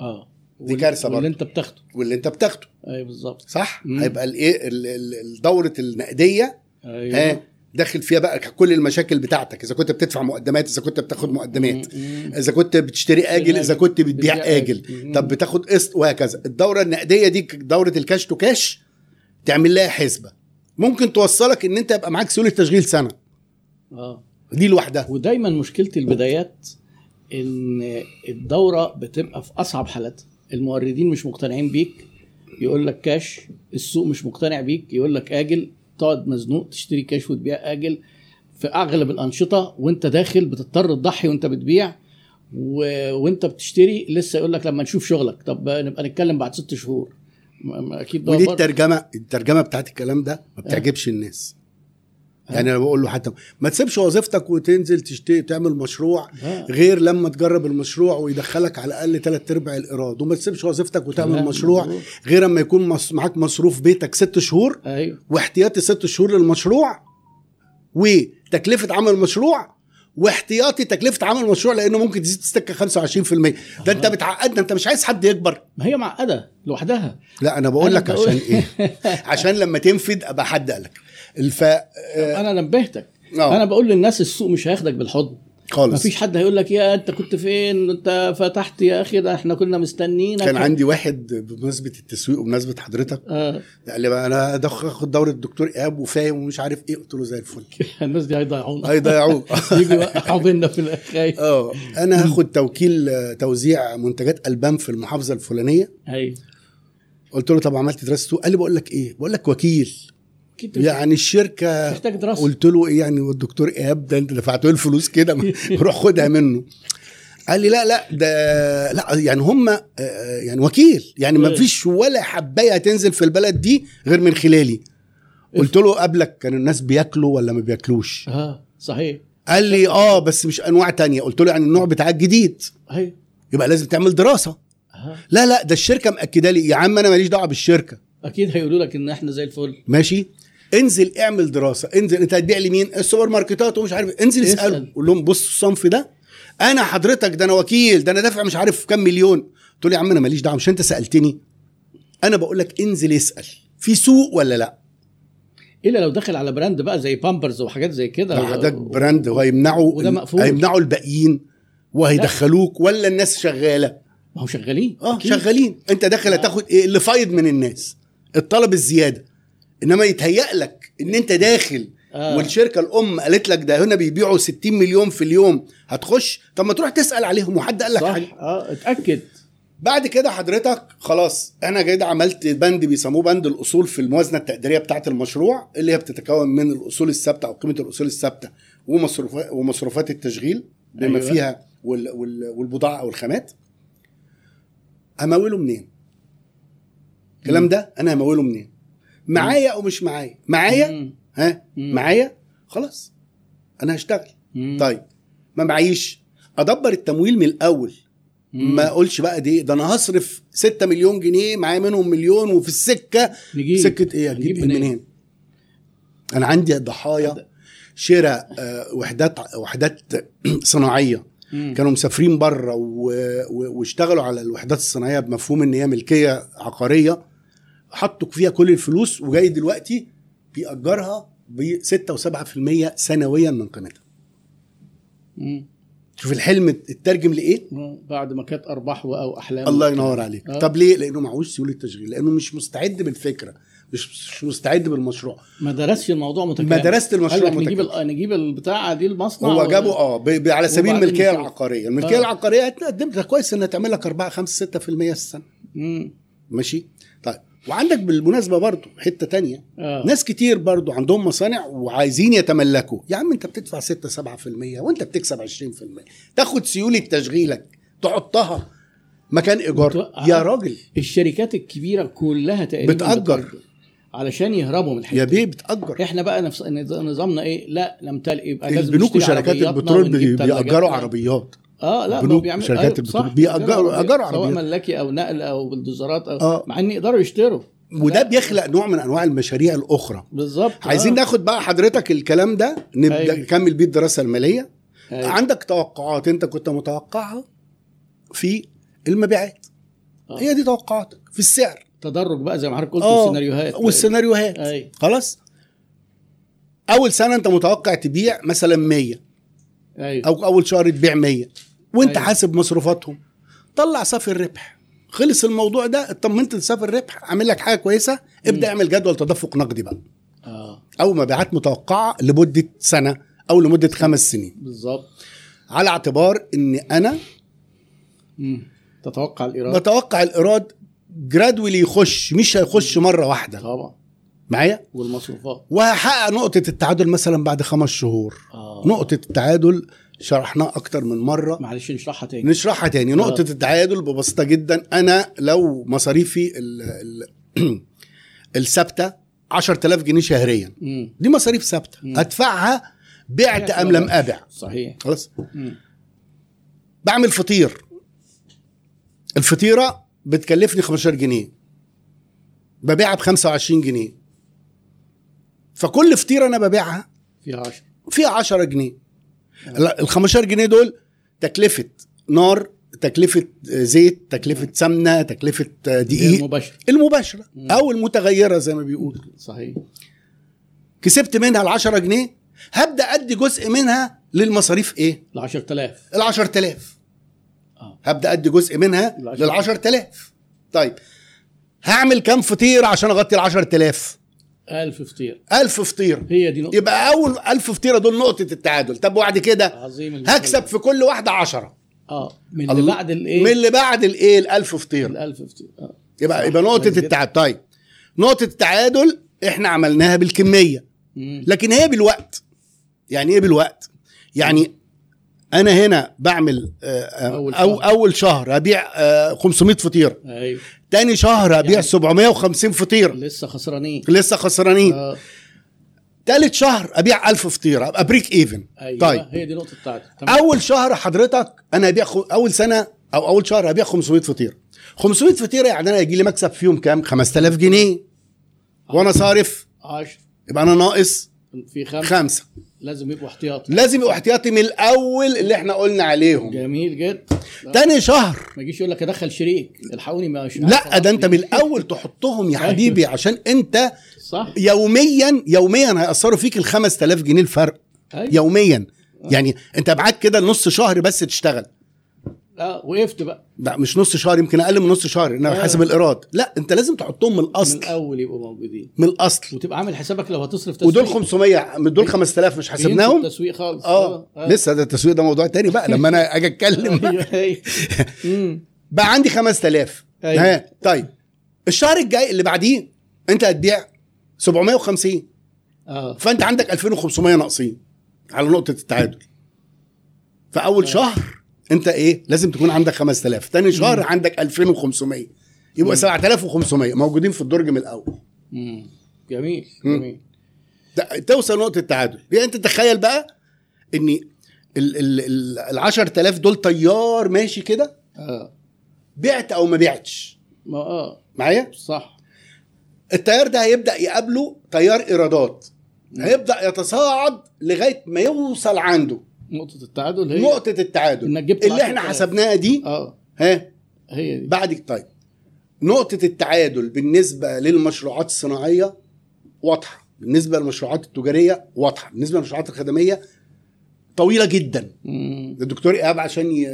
Speaker 2: آه.
Speaker 1: دي
Speaker 2: واللي
Speaker 1: برضه.
Speaker 2: أنت بتاخده.
Speaker 1: واللي أنت بتاخده.
Speaker 2: أيوه بالظبط.
Speaker 1: صح؟
Speaker 2: مم.
Speaker 1: هيبقى الايه ال- ال- ال- دورة
Speaker 2: النقدية.
Speaker 1: أيوه. داخل فيها بقى كل المشاكل بتاعتك إذا كنت بتدفع مقدمات إذا كنت بتاخد مقدمات. إذا كنت بتشتري آجل إذا كنت بتبيع
Speaker 2: آجل.
Speaker 1: طب بتاخد قسط وهكذا. الدورة النقدية دي دورة ال cash to cash تعمل لها حسبة. ممكن توصلك إن أنت يبقى معاك سيوله تشغيل سنة.
Speaker 2: آه.
Speaker 1: دي لوحدها.
Speaker 2: ودايما مشكلة البدايات إن الدورة بتبقى في أصعب حالاتها الموردين مش مقتنعين بيك يقول لك كاش السوق مش مقتنع بيك يقول لك آجل. تقعد مزنوق تشتري كاش وتبيع آجل في أغلب الأنشطة وأنت داخل بتضطر تضحي وأنت بتبيع و... وأنت بتشتري لسه يقول لك لما نشوف شغلك. طب نبقى نتكلم بعد ست شهور. أكيد
Speaker 1: ودي الترجمة الترجمة بتاعت الكلام ده ما بتعجبش الناس. يعني أنا بقول له حتى ما تسيبش وظيفتك وتنزل تشتري تعمل مشروع. غير لما تجرب المشروع ويدخلك على الأقل ثلاث أرباع الإيراد وما تسيبش وظيفتك وتعمل مشروع. غير أما يكون. معاك مصروف بيتك ست شهور
Speaker 2: أيوه
Speaker 1: واحتياطي ست شهور للمشروع وتكلفة عمل المشروع واحتياطي تكلفة عمل المشروع لأنه ممكن تزيد السكة 25% ده أنت
Speaker 2: آه.
Speaker 1: بتعقدنا أنت مش عايز حد يكبر
Speaker 2: ما هي معقدة لوحدها
Speaker 1: لا أنا بقول
Speaker 2: أنا
Speaker 1: لك
Speaker 2: بقول-
Speaker 1: عشان إيه عشان لما تنفد أبقى حد قالك الف
Speaker 2: أنا نبهتك.
Speaker 1: آه.
Speaker 2: أنا بقول للناس السوق مش هياخدك بالحضن.
Speaker 1: خالص.
Speaker 2: مفيش حد هيقول لك يا أنت كنت فين؟ أنت فتحت يا أخي ده إحنا كنا مستنيينك.
Speaker 1: كان عندي واحد بمناسبة التسويق وبمناسبة حضرتك
Speaker 2: آه.
Speaker 1: قال لي بقى أنا اخد دورة الدكتور إيهاب وفاهم ومش عارف إيه. قلت له زي الفل.
Speaker 2: الناس دي هيضيعونا.
Speaker 1: هيضيعوك
Speaker 2: يجوا يوقعوا بينا في الآخر
Speaker 1: آه. أنا هاخد توكيل توزيع منتجات ألبان في المحافظة الفلانية.
Speaker 2: أيوه.
Speaker 1: قلت له طب عملت دراسة سوق؟ قال لي بقول لك إيه؟ بقول لك وكيل. يعني الشركة
Speaker 2: محتاج دراسة.
Speaker 1: قلت له إيه يعني والدكتور إيهاب ده أنت دفعت له الفلوس كده روح خدها منه. قال لي لا لا ده لا يعني هم آه، يعني وكيل يعني ما. فيش ولا حباية هتنزل في البلد دي غير من خلالي. قلت له قبلك كان الناس بياكلوا ولا ما بياكلوش؟
Speaker 2: آه صحيح.
Speaker 1: قال لي آه بس مش أنواع تانية. قلت له يعني النوع بتاعك جديد.
Speaker 2: أيوه
Speaker 1: يبقى لازم تعمل دراسة.
Speaker 2: آه.
Speaker 1: لا لا ده الشركة مأكدة لي. يا عم أنا ماليش دعوة بالشركة.
Speaker 2: أكيد هيقولوا لك إن إحنا زي الفل.
Speaker 1: ماشي؟ انزل اعمل دراسة انزل انت هتبيع لمين السوبر ماركتات ومش عارف انزل
Speaker 2: اسأل.
Speaker 1: اساله قول لهم بص الصنف ده أنا حضرتك ده أنا وكيل ده أنا دافع مش عارف كام مليون. له يا عم أنا ماليش دعوة مش أنت سألتني. أنا بقول لك انزل اسأل. في سوق ولا لأ؟
Speaker 2: إلا لو دخل على brand بقى زي بامبرز وحاجات زي كده.
Speaker 1: حضرتك براند وهيمنعوا. هيمنعوا الباقيين وهيدخلوك ولا الناس شغالة.
Speaker 2: ما هو شغالين آه.
Speaker 1: شغالين. أنت داخل
Speaker 2: آه.
Speaker 1: هتاخد إيه؟ اللي فايض من الناس. الطلب الزيادة. إنما يتهيأ لك إن أنت داخل
Speaker 2: آه.
Speaker 1: والشركة الأم قالت لك ده هنا بيبيعوا 60 مليون في اليوم هتخش؟ طب ما تروح تسأل عليهم وحد قال لك
Speaker 2: صح.
Speaker 1: حاجة.
Speaker 2: آه اتأكد.
Speaker 1: بعد كده حضرتك خلاص أنا كده عملت بند بيسموه بند الأصول في الموازنة التقديرية بتاعة المشروع اللي هي بتتكون من الأصول الثابتة أو قيمة الأصول الثابتة ومصروفات ومصروفات التشغيل بما
Speaker 2: أيوة.
Speaker 1: فيها وال وال والبضاعة أو الخامات. أموله منين؟ الكلام ده أنا هموله منين؟ معايا أو مش معايا؟ معايا. ها. معايا؟ خلاص. أنا هشتغل. طيب. ما معيش. أدبر التمويل من
Speaker 2: الأول.
Speaker 1: ما أقولش بقى دي ده أنا هصرف 6 مليون جنيه معايا منهم مليون وفي السكة
Speaker 2: نجيب.
Speaker 1: سكة
Speaker 2: إيه؟
Speaker 1: هجيب منين؟ أنا عندي ضحايا شراء آه، وحدات وحدات
Speaker 2: صناعية.
Speaker 1: كانوا مسافرين بره. واشتغلوا على الوحدات الصناعية بمفهوم إن هي ملكية عقارية. حطوا فيها كل الفلوس وجاي دلوقتي بيأجرها ب 6 و7% سنويا من قيمتها. شوف الحلم اترجم لإيه
Speaker 2: بعد ما كانت أرباح أو أحلام
Speaker 1: الله ينور عليك
Speaker 2: آه.
Speaker 1: طب ليه لأنه معهوش سيولة تشغيل لأنه مش مستعد بالفكرة مش مش مستعد بالمشروع
Speaker 2: ما درسش الموضوع متكامل
Speaker 1: ما درست المشروع
Speaker 2: نجيب
Speaker 1: متكامل.
Speaker 2: ال- نجيب البتاعه دي المصنع
Speaker 1: هو جابه آه ب... ب... على سبيل
Speaker 2: الملكية.
Speaker 1: العقارية الملكية
Speaker 2: آه.
Speaker 1: العقارية قدمت كويس إنها تعمل لك 4 5 6% في السنة
Speaker 2: مم.
Speaker 1: ماشي وعندك بالمناسبة برضو حتة تانية
Speaker 2: آه.
Speaker 1: ناس كتير برضو عندهم مصانع وعايزين يتملكوا يا عم انت بتدفع 6 7% وانت بتكسب 20% تاخد سيولة تشغيلك تحطها مكان
Speaker 2: إيجار.
Speaker 1: يا راجل
Speaker 2: الشركات الكبيرة كلها تقريبا
Speaker 1: بتأجر.
Speaker 2: علشان يهربوا من الحته
Speaker 1: يا. بيه بتأجر
Speaker 2: إحنا بقى نفس نظ- نظامنا إيه لا نمتلئ يبقى لازم
Speaker 1: البنوك وشركات البترول بيأجروا. عربيات
Speaker 2: آه لا
Speaker 1: البنوك
Speaker 2: ما بيعمل
Speaker 1: البترول
Speaker 2: صح،
Speaker 1: بيأجروا- أجروا
Speaker 2: سواء. ملاكي أو نقل أو بلدوزرات أو
Speaker 1: آه.
Speaker 2: مع إن يقدروا يشتروا
Speaker 1: وده بيخلق نوع من أنواع المشاريع الأخرى
Speaker 2: بالظبط
Speaker 1: عايزين
Speaker 2: آه.
Speaker 1: ناخد بقى حضرتك الكلام ده نبدأ
Speaker 2: أيوة.
Speaker 1: نكمل بيه الدراسة المالية
Speaker 2: أيوة.
Speaker 1: عندك توقعات أنت كنت متوقعها في المبيعات
Speaker 2: آه.
Speaker 1: هي دي توقعاتك في السعر
Speaker 2: تدرج بقى زي ما حضرتك قلت
Speaker 1: آه،
Speaker 2: والسيناريوهات
Speaker 1: والسيناريوهات
Speaker 2: أيوة.
Speaker 1: خلاص أول سنة أنت متوقع تبيع مثلا 100
Speaker 2: أيوه
Speaker 1: أو أول شهر تبيع 100 وانت
Speaker 2: أيوة.
Speaker 1: حاسب مصروفاتهم. طلع صافي الربح. خلص الموضوع ده اطمنت لصافي الربح عامل لك حاجة كويسة ابدأ اعمل جدول تدفق نقدي بقى.
Speaker 2: آه.
Speaker 1: أو مبيعات متوقعة لمدة سنة أو لمدة خمس سنين.
Speaker 2: بالظبط.
Speaker 1: على اعتبار ان أنا
Speaker 2: مم. تتوقع الإيراد؟
Speaker 1: بتوقع الإيراد جرادولي يخش مش هيخش مرة واحدة.
Speaker 2: طبعا.
Speaker 1: معايا؟
Speaker 2: والمصروفات؟
Speaker 1: وهحقق نقطة التعادل مثلا بعد خمس شهور.
Speaker 2: آه.
Speaker 1: نقطة التعادل شرحناها أكتر من مرة.
Speaker 2: معلش نشرحها تاني.
Speaker 1: نشرحها تاني. نقطة التعادل ببساطة جدا. أنا لو مصاريفي ال- ال- الثابتة 10000 جنيه شهريا.
Speaker 2: مم.
Speaker 1: دي مصاريف ثابتة.
Speaker 2: مم.
Speaker 1: أدفعها بعت أم لم أبع.
Speaker 2: صحيح.
Speaker 1: خلاص. بعمل فطير. الفطيرة بتكلفني 15 جنيه. ببيعها ب 25 جنيه. فكل فطيرة أنا ببيعها
Speaker 2: فيها 10
Speaker 1: فيها 10 جنيه. ال 15 جنيه دول تكلفة نار تكلفة زيت تكلفة سمنة تكلفة دقيق.
Speaker 2: مباشر
Speaker 1: المباشرة.
Speaker 2: مم.
Speaker 1: أو المتغيرة زي ما بيقولوا.
Speaker 2: صحيح.
Speaker 1: كسبت منها ال 10 جنيه. أدي أدي جزء منها للمصاريف إيه؟
Speaker 2: ال 10000
Speaker 1: ال 10000
Speaker 2: آه.
Speaker 1: هبدأ أدي جزء منها لل 10000 طيب هعمل كام فطير عشان أغطي ال 10000
Speaker 2: 1000 فطير.
Speaker 1: 1000 فطير.
Speaker 2: هي دي نقطة.
Speaker 1: يبقى أول 1000 فطيره دول نقطة التعادل. طب وبعد كده
Speaker 2: عظيم.
Speaker 1: هكسب في كل واحدة 10
Speaker 2: آه من اللي بعد الإيه؟
Speaker 1: من اللي بعد الإيه؟ ال 1000 فطير.
Speaker 2: ال 1000 فطير. آه.
Speaker 1: يبقى. يبقى
Speaker 2: جدا.
Speaker 1: التعادل. طيب. نقطة التعادل إحنا عملناها بالكمية.
Speaker 2: مم.
Speaker 1: لكن هي بالوقت. يعني إيه بالوقت؟ يعني أنا هنا بعمل آه، آه،
Speaker 2: أول
Speaker 1: أو
Speaker 2: شهر.
Speaker 1: أول شهر أبيع آه، 500 فطيره
Speaker 2: أيوه.
Speaker 1: تاني شهر أبيع
Speaker 2: يعني-
Speaker 1: 750 فطيره
Speaker 2: لسه خسرانين.
Speaker 1: لسه خسرانين.
Speaker 2: آه.
Speaker 1: تالت شهر أبيع 1000 فطيره أبقى break even
Speaker 2: أيوه
Speaker 1: طيب.
Speaker 2: هي دي نقطه التعادل تمام.
Speaker 1: أول شهر حضرتك أنا أبيع خ... أول سنة أو أول شهر أبيع 500 فطيره 500 فطيره يعني أنا يجي لي مكسب فيهم كام؟ 5000 جنيه. وأنا صارف.
Speaker 2: 10
Speaker 1: يبقى أنا ناقص
Speaker 2: في خمسة.
Speaker 1: خمسة.
Speaker 2: لازم يبقوا احتياطي.
Speaker 1: لازم يبقوا احتياطي من الأول اللي إحنا قلنا عليهم.
Speaker 2: جميل جدا
Speaker 1: تاني شهر.
Speaker 2: ما يجيش يقول لك أدخل شريك. الحقوني ما مش
Speaker 1: لا ده انت من الأول تحطهم يا. حبيبي عشان انت
Speaker 2: صح.
Speaker 1: يوميا يوميا هيأثروا فيك ال 5000 جنيه الفرق.
Speaker 2: أيوة.
Speaker 1: يوميا. يعني انت معاك كده نص شهر بس تشتغل.
Speaker 2: آه وقفت بقى.
Speaker 1: لا مش نص شهر يمكن أقل من نص شهر أنا
Speaker 2: آه.
Speaker 1: حاسب الإيراد. لا أنت لازم تحطهم من
Speaker 2: من
Speaker 1: الاصل
Speaker 2: الأول يبقوا موجودين.
Speaker 1: من الأصل.
Speaker 2: وتبقى عامل حسابك لو هتصرف تسويق.
Speaker 1: ودول 500 من دول 5000 مش حسبناهم؟
Speaker 2: التسويق خالص.
Speaker 1: آه. لسه ده التسويق ده موضوع تاني بقى لما أنا أجي أتكلم. بقى.
Speaker 2: أيوه. أمم.
Speaker 1: بقى عندي 5000
Speaker 2: أيوة.
Speaker 1: ها طيب. الشهر الجاي اللي بعديه أنت هتبيع 750
Speaker 2: آه.
Speaker 1: فأنت عندك 2500 ناقصين على نقطة التعادل. فاول شهر انت إيه؟ لازم تكون عندك 5000 تاني شهر عندك 2500 يبقى 7500 موجودين في الدرج من
Speaker 2: الأول. جميل
Speaker 1: مم.
Speaker 2: جميل.
Speaker 1: ده- توصل نقطه التعادل. يعني انت تخيل بقى ان ال ال ال ال 10000 دول طيار ماشي كده؟
Speaker 2: آه.
Speaker 1: بعت أو ما بعتش.
Speaker 2: ما آه.
Speaker 1: معايا؟
Speaker 2: صح.
Speaker 1: التيار ده هيبدأ يقابله تيار إيرادات. هيبدأ يتصاعد لغاية ما يوصل عنده.
Speaker 2: نقطة التعادل هي
Speaker 1: نقطة التعادل.
Speaker 2: إنك جبت
Speaker 1: اللي إحنا
Speaker 2: 10,000.
Speaker 1: حسبناها دي
Speaker 2: آه.
Speaker 1: ها؟
Speaker 2: هي دي.
Speaker 1: بعد طيب. نقطة التعادل بالنسبة للمشروعات الصناعية واضحة. بالنسبة للمشروعات التجارية واضحة. بالنسبة للمشروعات الخدمية طويلة جدا. الدكتور إيهاب عشان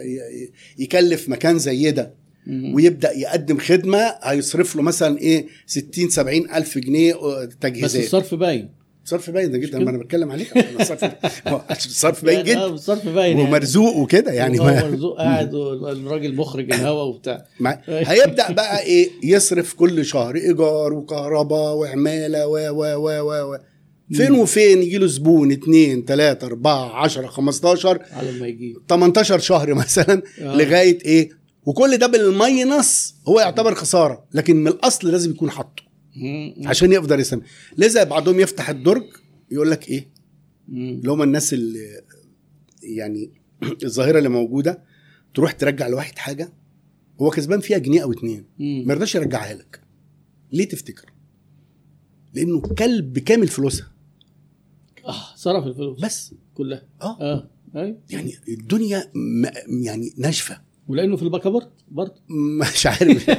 Speaker 1: يكلف مكان زي ده
Speaker 2: أمم.
Speaker 1: ويبدأ يقدم خدمة هيصرف له مثلا إيه 60 70 ألف جنيه آه،
Speaker 2: بس
Speaker 1: تجهيزات
Speaker 2: الصرف باين.
Speaker 1: صرف باين ده جدا؟ ما أنا بتكلم عليك الصرف باين جدا
Speaker 2: الصرف باين يعني.
Speaker 1: ومرزوق وكده يعني
Speaker 2: هو
Speaker 1: ما
Speaker 2: مرزوق قاعد والراجل مخرج الهوا وبتاع.
Speaker 1: هيبدأ بقى إيه يصرف كل شهر إيجار وكهرباء وعمالة و و و و فين وفين يجي له زبون 2 3 4 10 15
Speaker 2: على ما يجيب
Speaker 1: 18 شهر مثلا
Speaker 2: آه.
Speaker 1: لغاية إيه وكل ده بالماينس هو يعتبر خسارة لكن من الأصل لازم يكون حاطه. عشان يقدر يسمي لذا بعضهم يفتح الدرج يقول لك
Speaker 2: إيه.
Speaker 1: اللي هم الناس اللي يعني الظاهرة اللي موجودة تروح ترجع لواحد حاجة هو كسبان فيها جنيه أو اتنين. ما يرضاش يرجعها لك. ليه تفتكر؟ لأنه كلب كامل فلوسها.
Speaker 2: آه صرف الفلوس.
Speaker 1: بس.
Speaker 2: كلها.
Speaker 1: آه.
Speaker 2: آه. أيوه.
Speaker 1: يعني الدنيا م- يعني ناشفة.
Speaker 2: ولأنه في البكابورت برضه؟
Speaker 1: مش عارف.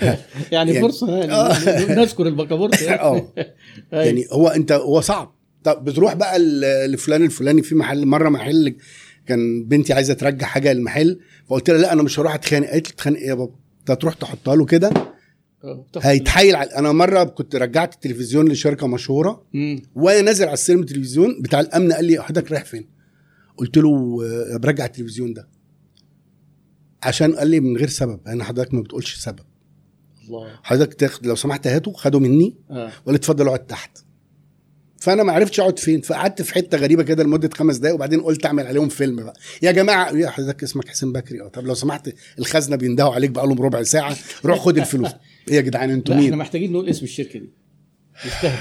Speaker 2: يعني,
Speaker 1: يعني-
Speaker 2: فرصة يعني.
Speaker 1: آه.
Speaker 2: نذكر البكابورت
Speaker 1: آه.
Speaker 2: أيوة.
Speaker 1: يعني هو أنت هو صعب. طب بتروح بقى لفلان الفلاني في محل مرة محل كان بنتي عايزة ترجع حاجة للمحل فقلت لها لا أنا مش هروح أتخانق. قالت لي تتخانق إيه يا بابا؟ أنت هتروح تحطها له كده؟
Speaker 2: آه،
Speaker 1: هيتحايل على أنا مرة كنت رجعت التلفزيون لشركة
Speaker 2: مشهورة.
Speaker 1: وأنا نازل على السلم التلفزيون بتاع الأمن قال لي حضرتك رايح فين؟ قلت له آه، برجع التلفزيون ده. عشان قال لي من غير سبب أنا حضرتك ما بتقولش سبب.
Speaker 2: الله.
Speaker 1: حضرتك تاخد لو سمحت هاته خده مني
Speaker 2: آه.
Speaker 1: وقال لي اتفضل اقعد تحت. فأنا ما عرفتش أقعد فين فقعدت في حتة غريبة كده لمدة خمس دقايق وبعدين قلت أعمل عليهم فيلم بقى. يا جماعة يا حضرتك اسمك حسين بكري؟ آه. طب لو سمحت الخزنة بيندهوا عليك بقى لهم ربع ساعة. روح خد الفلوس. إيه يا جدعان أنتوا
Speaker 2: لا إحنا
Speaker 1: مين
Speaker 2: محتاجين نقول اسم الشركة دي. يستاهل.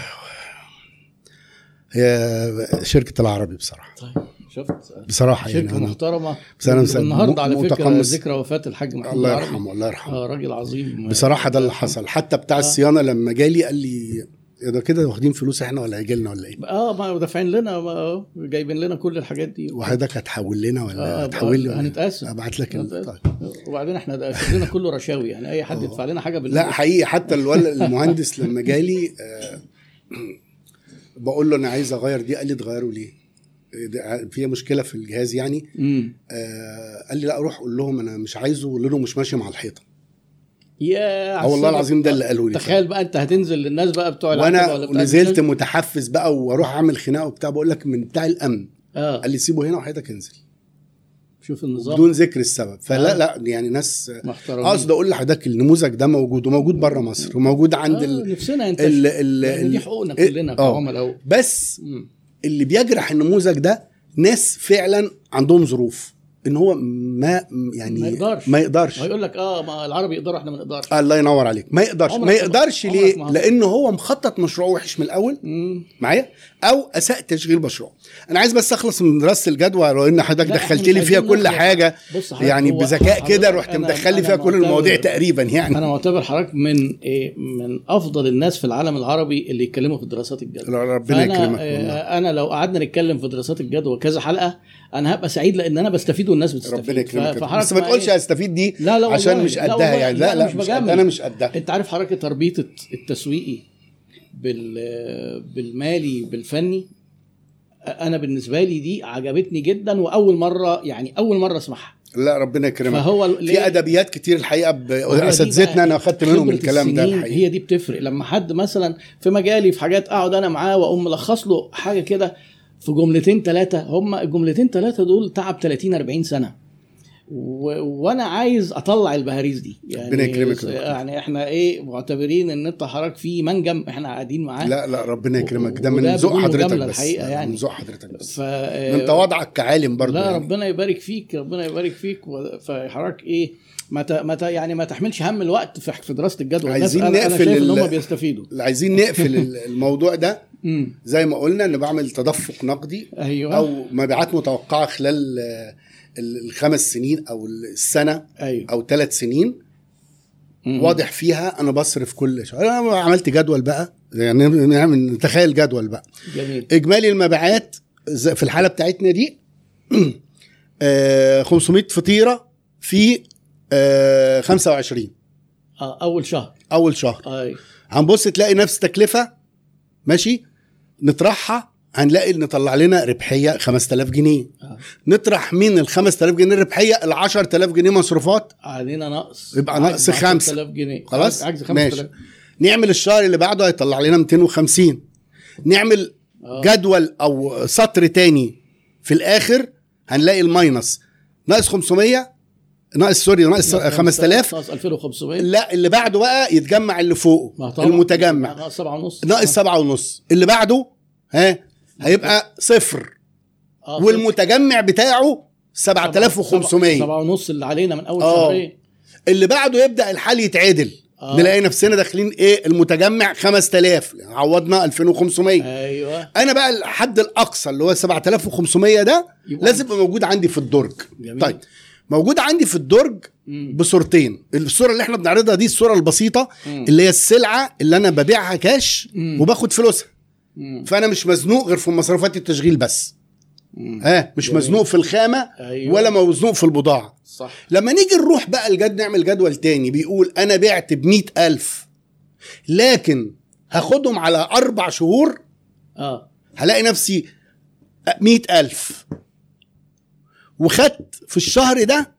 Speaker 1: هي شركة العربي بصراحة.
Speaker 2: طيب. شفت
Speaker 1: بصراحة يعني شركة
Speaker 2: محترمة
Speaker 1: بس مس-
Speaker 2: النهارده على
Speaker 1: فكرة.
Speaker 2: ذكرى وفاة الحاج محمود
Speaker 1: الله. يرحمه الله يرحمه
Speaker 2: آه راجل عظيم
Speaker 1: بصراحة ده اللي حصل حتى بتاع
Speaker 2: آه.
Speaker 1: الصيانة لما جالي قال لي إيه ده كده واخدين فلوس إحنا ولا هيجي لنا ولا إيه
Speaker 2: آه ما دافعين لنا ما آه، جايبين لنا كل الحاجات دي
Speaker 1: وحضرتك هتحول لنا ولا
Speaker 2: آه،
Speaker 1: هتحول لي ولا
Speaker 2: هنتقاسم.
Speaker 1: أبعت لك. طيب.
Speaker 2: وبعدين إحنا شغلنا كله رشاوي يعني أي حد يدفع لنا حاجة بال
Speaker 1: لا حقيقي حتى الولد المهندس لما جالي آه، بقول له أنا عايز أغير دي قال لي تغيروا ليه فيها مشكلة في الجهاز يعني. آه قال لي لا روح قول لهم أنا مش عايزه لهم مش ماشي مع الحيطة.
Speaker 2: يا
Speaker 1: آه والله العظيم ده اللي قاله لي.
Speaker 2: تخيل بقى أنت هتنزل للناس بقى بتوع وأنا
Speaker 1: نزلت. متحفز بقى وأروح أعمل خناقة وبتاع بقول لك من بتاع الأمن.
Speaker 2: آه.
Speaker 1: قال لي سيبه هنا وحياتك انزل.
Speaker 2: شوف النظام.
Speaker 1: بدون ذكر السبب. فلا
Speaker 2: آه.
Speaker 1: لا يعني ناس
Speaker 2: محترمين.
Speaker 1: أقصد أقول لحضرتك النموذج ده موجود وموجود بره مصر وموجود عند
Speaker 2: آه
Speaker 1: ال
Speaker 2: نفسنا أنت
Speaker 1: ال ال
Speaker 2: دي
Speaker 1: ال-
Speaker 2: حقوقنا
Speaker 1: ال-
Speaker 2: كلنا
Speaker 1: آه.
Speaker 2: كعملاء
Speaker 1: بس
Speaker 2: مم.
Speaker 1: اللي بيجرح النموذج ده ناس فعلا عندهم ظروف. إن هو ما يعني
Speaker 2: ما يقدرش.
Speaker 1: ما يقدرش.
Speaker 2: هيقول لك آه ما العربي يقدروا إحنا ما نقدرش.
Speaker 1: الله ينور عليك. ما يقدرش. ما يقدرش ليه؟ لأن هو مخطط مشروع وحش من
Speaker 2: الأول.
Speaker 1: معايا؟ أو أساء تشغيل مشروع أنا عايز بس اخلص من دراسة الجدوى لأن حضرتك
Speaker 2: لا، إحنا
Speaker 1: دخلت لي فيها كل.
Speaker 2: حاجة. حضرتك،
Speaker 1: يعني بذكاء كده
Speaker 2: حضرتك
Speaker 1: رحت مدخل لي فيها كل المواضيع تقريبا يعني.
Speaker 2: أنا معتبر حضرتك من إيه من أفضل الناس في العالم العربي اللي يتكلموا في دراسات الجدوى.
Speaker 1: ربنا يكرمك والله.
Speaker 2: أنا لو قعدنا نتكلم في دراسات الجدوى كذا حلقة أنا هبقى سعيد لأن أنا بستفيد والناس بتستفيد.
Speaker 1: ربنا يكرمك. بس ما تقولش
Speaker 2: إيه؟
Speaker 1: هستفيد دي
Speaker 2: لا لا
Speaker 1: عشان مش قدها يعني. لا لا
Speaker 2: مش.
Speaker 1: قدها أنا مش قدها.
Speaker 2: أنت عارف حركه تربيط التسويقي بال بالمالي بالفني؟ أنا بالنسبة لي دي عجبتني جدا وأول مرة يعني أول مرة أسمعها.
Speaker 1: لا ربنا يكرمك.
Speaker 2: فهو
Speaker 1: في أدبيات كتير الحقيقة
Speaker 2: أساتذتنا
Speaker 1: أنا أخدت منهم الكلام ده الحقيقة.
Speaker 2: هي دي بتفرق. لما حد مثلا في مجالي في حاجات أقعد أنا معاه وأقوم ملخص له حاجة كده في جملتين ثلاثة هم الجملتين ثلاثة دول تعب 30 40 سنة. و... وأنا عايز اطلع البهاريز دي. يعني
Speaker 1: ربنا يكرمك.
Speaker 2: يعني إحنا إيه معتبرين ان انت حضرتك في منجم إحنا قاعدين معاه
Speaker 1: لا لا ربنا يكرمك. ده من ذوق حضرتك بس.
Speaker 2: يعني.
Speaker 1: من ذوق حضرتك بس.
Speaker 2: ف
Speaker 1: انت وضعك كعالم برضه
Speaker 2: لا
Speaker 1: يعني.
Speaker 2: ربنا يبارك فيك ربنا يبارك فيك. و- فحضرتك إيه ما ت... ما ت... يعني ما تحملش هم الوقت في في دراسة الجدول. الناس-
Speaker 1: عايزين
Speaker 2: أنا
Speaker 1: نقفل
Speaker 2: شايف إن
Speaker 1: ال-
Speaker 2: هم بيستفيدوا.
Speaker 1: عايزين نقفل ال- الموضوع ده. زي ما قلنا إن بعمل تدفق نقدي
Speaker 2: أيوه.
Speaker 1: أو مبيعات متوقعة خلال ال- الخمس سنين أو السنة
Speaker 2: أيوه.
Speaker 1: أو ثلاث سنين
Speaker 2: مم.
Speaker 1: واضح فيها أنا بصرف كل شهر أنا عملت جدول بقى. يعني نعمل نتخيل جدول بقى.
Speaker 2: جميل.
Speaker 1: إجمالي المبيعات في الحالة بتاعتنا دي آه، 500 فطيرة في آه، 25
Speaker 2: آه أول شهر.
Speaker 1: أول شهر.
Speaker 2: أيوه
Speaker 1: هنبص تلاقي نفس تكلفة ماشي نطرحها هنلاقي نطلع لنا ربحية 5000 جنيه.
Speaker 2: آه.
Speaker 1: نطرح من ال 5000 جنيه؟ الربحية ال 10000 جنيه مصروفات.
Speaker 2: علينا نقص.
Speaker 1: يبقى نقص خمسة.
Speaker 2: 10,000 جنيه.
Speaker 1: خلاص؟
Speaker 2: عجز
Speaker 1: ماشي.
Speaker 2: 5000
Speaker 1: نعمل الشهر اللي بعده هيطلع لنا 250 نعمل
Speaker 2: آه.
Speaker 1: جدول أو سطر تاني في الآخر هنلاقي ال minus. ناقص 500 ناقص sorry ناقص 5000
Speaker 2: ناقص 2500
Speaker 1: لا اللي بعده بقى يتجمع اللي فوقه. المتجمع.
Speaker 2: ناقص 7 ونص.
Speaker 1: ناقص سبعة ونص. اللي بعده ها هيبقى صفر
Speaker 2: آه،
Speaker 1: والمتجمع بتاعه 7500
Speaker 2: 7 ونص اللي علينا من أول
Speaker 1: آه.
Speaker 2: شهرين
Speaker 1: اللي بعده يبدأ الحال يتعدل
Speaker 2: آه.
Speaker 1: نلاقي نفسنا داخلين إيه المتجمع 5000 عوضنا 2500
Speaker 2: أيوه
Speaker 1: أنا بقى الحد الأقصى اللي هو 7500 ده لازم يبقى موجود عندي في الدرج
Speaker 2: جميل.
Speaker 1: طيب موجود عندي في الدرج. بصورتين الصورة اللي إحنا بنعرضها دي الصورة البسيطة
Speaker 2: مم.
Speaker 1: اللي هي السلعة اللي أنا ببيعها كاش
Speaker 2: مم.
Speaker 1: وباخد فلوسها
Speaker 2: مم.
Speaker 1: فأنا مش مزنوق غير في مصروفات التشغيل بس
Speaker 2: مم.
Speaker 1: ها مش
Speaker 2: جميل.
Speaker 1: مزنوق في الخامة
Speaker 2: أيوة.
Speaker 1: ولا مزنوق في البضاعة
Speaker 2: صح
Speaker 1: لما نيجي نروح بقى الجد نعمل جدول تاني بيقول أنا بعت ب ألف لكن هاخدهم على أربع شهور
Speaker 2: آه
Speaker 1: هلاقي نفسي مئة ألف وخدت في الشهر ده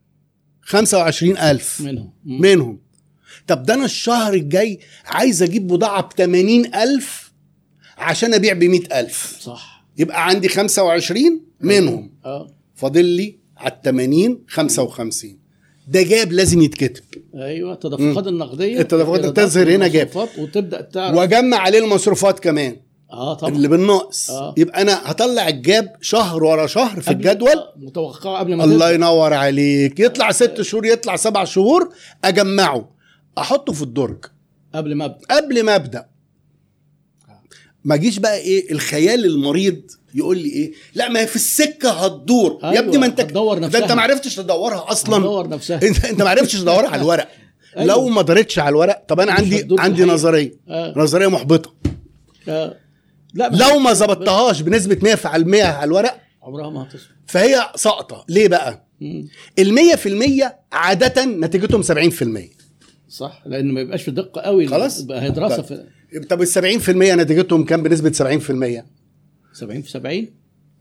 Speaker 1: خمسة وعشرين ألف
Speaker 2: منهم.
Speaker 1: منهم طب ده أنا الشهر الجاي عايز أجيب بضاعة بثمانين ألف عشان أبيع بمئة ألف.
Speaker 2: صح.
Speaker 1: يبقى عندي خمسة وعشرين منهم.
Speaker 2: آه.
Speaker 1: فاضل لي على الثمانين خمسة وخمسين. ده جاب لازم يتكتب.
Speaker 2: أيوه التدفقات النقدية.
Speaker 1: التدفقات
Speaker 2: إيرادات
Speaker 1: تظهر هنا جاب.
Speaker 2: وتبدأ تعرف.
Speaker 1: وأجمع عليه المصروفات كمان.
Speaker 2: آه طبعا.
Speaker 1: اللي بالنقص.
Speaker 2: آه.
Speaker 1: يبقى أنا هطلع الجاب شهر ورا شهر في الجدول.
Speaker 2: آه، متوقعة قبل ما
Speaker 1: الله. ينور عليك. يطلع ست شهور يطلع سبع شهور أجمعه. أحطه في الدرج.
Speaker 2: قبل ما أبدأ.
Speaker 1: قبل ما أبدأ. ما جيش بقى إيه الخيال المريض يقول لي إيه لا ما هي في السكة هتدور يا
Speaker 2: أيوة،
Speaker 1: ابني ما أنت
Speaker 2: هتدور
Speaker 1: ده
Speaker 2: نفسها.
Speaker 1: انت ما عرفتش تدورها أصلا
Speaker 2: هتدور نفسها
Speaker 1: أنت أنت ما عرفتش تدورها على الورق
Speaker 2: أيوة.
Speaker 1: لو ما دارتش على الورق طب
Speaker 2: أنا
Speaker 1: عندي عندي. نظرية
Speaker 2: آه.
Speaker 1: نظرية محبطة
Speaker 2: آه. لا
Speaker 1: لو ما ظبطتهاش بنسبة 100% على الورق
Speaker 2: عمرها ما هتصل
Speaker 1: فهي ساقطة ليه بقى. ال 100% عادة نتيجتهم 70%
Speaker 2: صح لأن ما يبقاش في دقة قوي
Speaker 1: خلاص؟
Speaker 2: هي دراسة
Speaker 1: طيب.
Speaker 2: في
Speaker 1: طب ال 70% نتيجتهم كام بنسبة 70%
Speaker 2: 70 في 70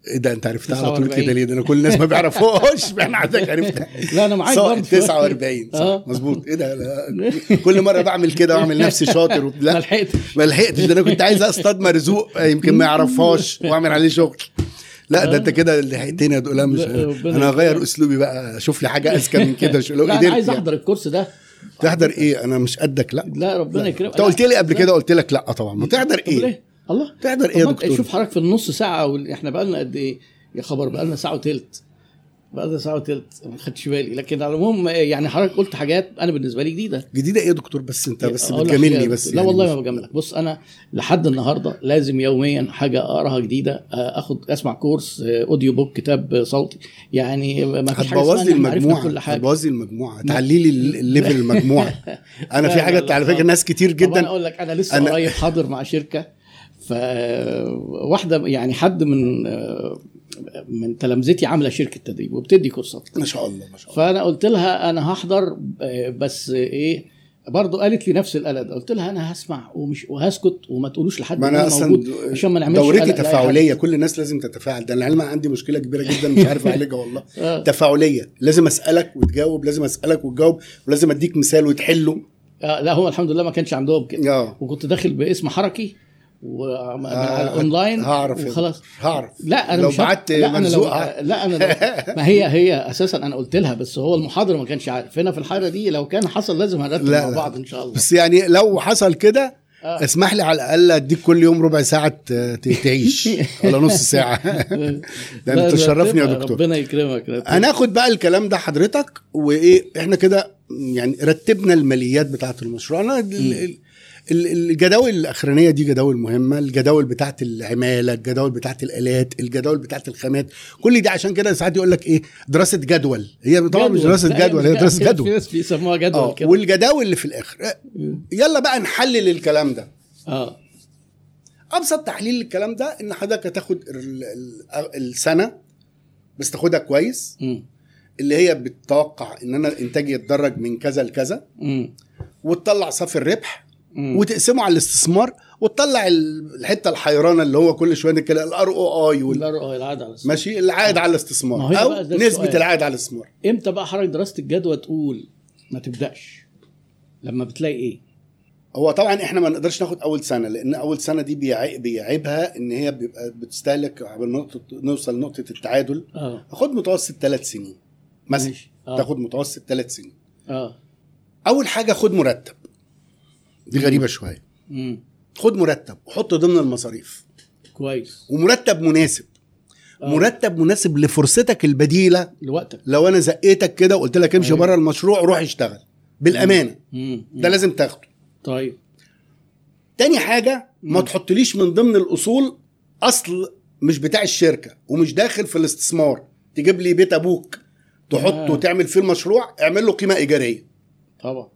Speaker 1: إيه ده أنت عرفتها على طول
Speaker 2: 49.
Speaker 1: كده ليه؟ ده أنا كل الناس ما بيعرفوهاش إحنا عندك عرفتها
Speaker 2: لا أنا معاك برضه.
Speaker 1: 49 صح
Speaker 2: آه.
Speaker 1: مظبوط. إيه ده؟ لا. كل مرة بعمل كده واعمل نفسي شاطر
Speaker 2: ما
Speaker 1: لا
Speaker 2: لحقتش.
Speaker 1: ما لحقتش. ده أنا كنت عايز اصطاد مرزوق يمكن ما يعرفهاش وأعمل عليه شغل. لا ده أنت كده لحقتني دقلا مش أنا هغير. أسلوبي بقى أشوف لي حاجة أذكى من كده شو لو
Speaker 2: لا أنا
Speaker 1: قدرت
Speaker 2: عايز
Speaker 1: يعني.
Speaker 2: أحضر الكورس ده.
Speaker 1: تحضر إيه؟ أنا مش قدك لأ.
Speaker 2: لا ربنا يكرمك.
Speaker 1: أنت قلت لي قبل كده قلت لك لأ طبعا. ما تحضر
Speaker 2: إيه؟ الله.
Speaker 1: تحضر إيه يا دكتور؟
Speaker 2: شوف حضرتك في النص ساعة إحنا بقى لنا قد إيه؟ يا خبر بقى لنا ساعة وثلث بقى ساعه وثلث ما خدتش بالي. لكن على العموم يعني حضرتك قلت حاجات أنا بالنسبة لي جديدة.
Speaker 1: جديدة إيه يا دكتور؟ بس أنت بس بتجاملني. بس
Speaker 2: لا
Speaker 1: يعني
Speaker 2: والله ما بجاملك. بص أنا لحد النهارده لازم يوميا حاجة أقراها جديدة آه، أخد أسمع course آه، audio book كتاب صوتي. يعني ما فيش حاجة
Speaker 1: هتبوظ لي
Speaker 2: المجموعة. حاجة.
Speaker 1: هتبوظ لي المجموعه تعلي لي ال- ال level المجموعة.
Speaker 2: أنا
Speaker 1: في
Speaker 2: لا،
Speaker 1: على. فكرة ناس كتير
Speaker 2: طب أنا
Speaker 1: جدا
Speaker 2: أقول لك أنا لسه قريب حاضر مع شركة. ف واحدة يعني حد من آه، من تلامذتي عاملة شركة تدريب وبتدي كورسات.
Speaker 1: ما شاء الله ما شاء الله.
Speaker 2: فأنا قلت لها أنا هحضر آه، بس إيه برضه قالت لي نفس القلق قلت لها أنا هسمع ومش وهسكت وما تقولوش لحد
Speaker 1: ما
Speaker 2: أنا أصلا عشان ما نعملش
Speaker 1: دورتي. تفاعلية. كل الناس لازم تتفاعل. ده أنا العلم عندي مشكلة كبيرة جدا مش عارف أعالجها والله.
Speaker 2: آه.
Speaker 1: تفاعلية. لازم أسألك وتجاوب لازم أسألك وتجاوب ولازم أديك مثال وتحله.
Speaker 2: آه لا هو الحمد لله ما كانش عندهم كده.
Speaker 1: آه.
Speaker 2: وكنت داخل باسم حركي وعلى
Speaker 1: آه،
Speaker 2: اونلاين
Speaker 1: هعرف
Speaker 2: وخلاص.
Speaker 1: هعرف.
Speaker 2: لا أنا
Speaker 1: لو
Speaker 2: مش
Speaker 1: بعت
Speaker 2: لا أنا لو. لا أنا لو ما هي هي أساسا أنا قلت لها بس هو المحاضر ما كانش عارف هنا في الحاله دي لو كان حصل لازم هنرتب
Speaker 1: لا،
Speaker 2: مع. بعض إن شاء الله.
Speaker 1: بس يعني لو حصل كده
Speaker 2: آه.
Speaker 1: اسمح لي على الأقل أديك كل يوم ربع ساعة تعيش. ولا نص ساعة. ده انت تشرفني يا دكتور.
Speaker 2: ربنا يكرمك.
Speaker 1: هناخد بقى الكلام ده حضرتك وإيه إحنا كده يعني رتبنا الماليات بتاعة المشروع. أنا الجداول الأخرانية دي جداول مهمة. الجداول بتاعة العمالة الجداول بتاعة الآلات الجداول بتاعة الخامات. كل دي عشان كده ساعات يقول لك إيه؟ دراسة جدول. هي طبعا مش دراسة
Speaker 2: لا،
Speaker 1: جدول هي دراسة
Speaker 2: في
Speaker 1: جدول.
Speaker 2: ناس بيسموها جدول
Speaker 1: آه
Speaker 2: كده.
Speaker 1: والجداول اللي في الآخر. يلا بقى نحلل الكلام ده.
Speaker 2: آه.
Speaker 1: أبسط تحليل للكلام ده إن حضرتك هتاخد ال- ال- السنة بس تاخدها كويس
Speaker 2: مم.
Speaker 1: اللي هي بتتوقع إن أنا إنتاجي يتدرج من كذا لكذا. وتطلع صافي الربح. وتقسمه على الاستثمار وتطلع ال- الحتة الحيرانة اللي هو كل شوية نتكلم الار أو اي
Speaker 2: لا، آه العاده على السؤال.
Speaker 1: ماشي؟ العائد على
Speaker 2: ما
Speaker 1: الاستثمار أو
Speaker 2: نسبة.
Speaker 1: العائد على الاستثمار.
Speaker 2: إمتى بقى حضرتك دراسة الجدوى تقول ما تبدأش؟ لما بتلاقي إيه؟
Speaker 1: هو طبعا إحنا ما نقدرش ناخد أول سنة لأن أول سنة دي بيعي- بيعيبها إن هي بيبقى بتستهلك نوصل نقطه التعادل.
Speaker 2: آه.
Speaker 1: خد متوسط ثلاث سنين مثلا.
Speaker 2: آه.
Speaker 1: تاخد متوسط ثلاث سنين.
Speaker 2: آه.
Speaker 1: أول حاجة خد مرتب. دي غريبة شوية.
Speaker 2: مم.
Speaker 1: خد مرتب وحطه ضمن المصاريف.
Speaker 2: كويس.
Speaker 1: ومرتب مناسب.
Speaker 2: آه.
Speaker 1: مرتب مناسب لفرصتك البديلة.
Speaker 2: لوقتك.
Speaker 1: لو أنا زقيتك كده وقلت لك امشي
Speaker 2: أيوة.
Speaker 1: بره المشروع روح اشتغل. بالأمانة.
Speaker 2: مم.
Speaker 1: ده لازم تاخده.
Speaker 2: طيب.
Speaker 1: تاني حاجة ما
Speaker 2: مم.
Speaker 1: تحطليش من ضمن الأصول أصل مش بتاع الشركة ومش داخل في الاستثمار. تجيب لي بيت أبوك تحطه
Speaker 2: آه.
Speaker 1: وتعمل فيه المشروع اعمل له قيمة إيجارية.
Speaker 2: طبعا.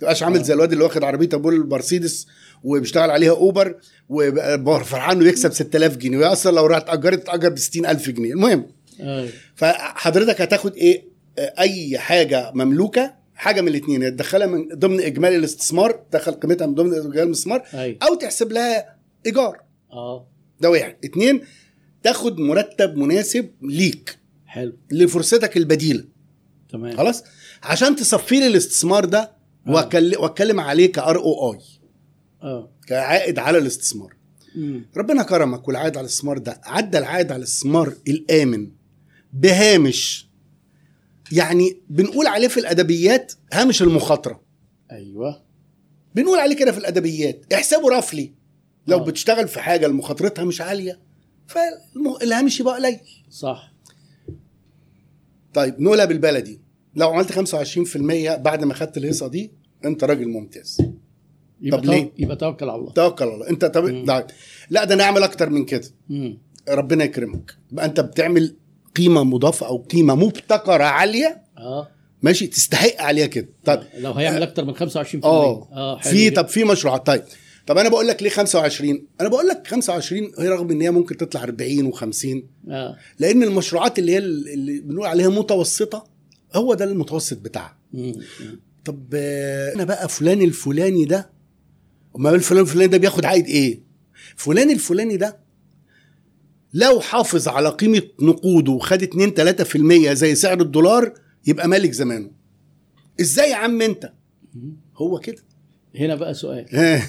Speaker 1: تبقاش عامل. زي الواد اللي واخد عربية ابوه المرسيدس وبيشتغل عليها أوبر وبقى فرحان إنه يكسب 6000 جنيه. وهي أصلا لو راحت اتاجرت تتاجر ب 60000 جنيه. المهم
Speaker 2: أيوه.
Speaker 1: فحضرتك هتاخد إيه؟ أي حاجة مملوكة حاجة من الاثنين تدخلها من ضمن إجمالي الاستثمار تدخل قيمتها من ضمن إجمالي الاستثمار
Speaker 2: أيوه.
Speaker 1: أو تحسب لها إيجار.
Speaker 2: آه.
Speaker 1: ده واحد. اتنين تاخد مرتب مناسب ليك.
Speaker 2: حلو.
Speaker 1: لفرصتك البديلة.
Speaker 2: تمام.
Speaker 1: خلاص؟ عشان تصفي لي الاستثمار ده واتكلم عليه كار أو اي
Speaker 2: آه.
Speaker 1: كعائد على الاستثمار.
Speaker 2: مم.
Speaker 1: ربنا كرمك والعائد على الاستثمار ده عدى العائد على الاستثمار الآمن بهامش. يعني بنقول عليه في الأدبيات هامش المخاطرة.
Speaker 2: أيوه.
Speaker 1: بنقول عليه كده في الأدبيات احسبه رفلي. لو
Speaker 2: آه.
Speaker 1: بتشتغل في حاجة مخاطرتها مش عالية فالهامش يبقى قليل.
Speaker 2: صح.
Speaker 1: طيب نقولها بالبلدي. لو عملت 25% بعد ما خدت الهيصة دي أنت راجل ممتاز.
Speaker 2: يبقى
Speaker 1: طب ليه؟
Speaker 2: يبقى توكل على الله.
Speaker 1: توكل على الله. أنت طب. لا, لا ده أنا أعمل أكتر من كده.
Speaker 2: مم.
Speaker 1: ربنا يكرمك. يبقى أنت بتعمل قيمة مضافة أو قيمة مبتكرة عالية
Speaker 2: آه.
Speaker 1: ماشي تستحق عليها كده. طيب
Speaker 2: لو هيعمل أكتر من 25% آه. حلو
Speaker 1: في. طب في مشروعات. طيب طب أنا بقول لك ليه 25 أنا بقول لك 25 هي رغم إن هي ممكن تطلع 40 و50
Speaker 2: آه.
Speaker 1: لأن المشروعات اللي هي اللي بنقول عليها متوسطة هو ده المتوسط بتاعها. طب آه، أنا بقى فلان الفلاني ده امال الفلان الفلاني ده بياخد عائد إيه؟ فلان الفلاني ده لو حافظ على قيمة نقوده وخد 2 3% زي سعر الدولار يبقى مالك زمانه. إزاي يا عم أنت؟ هو كده.
Speaker 2: هنا بقى سؤال.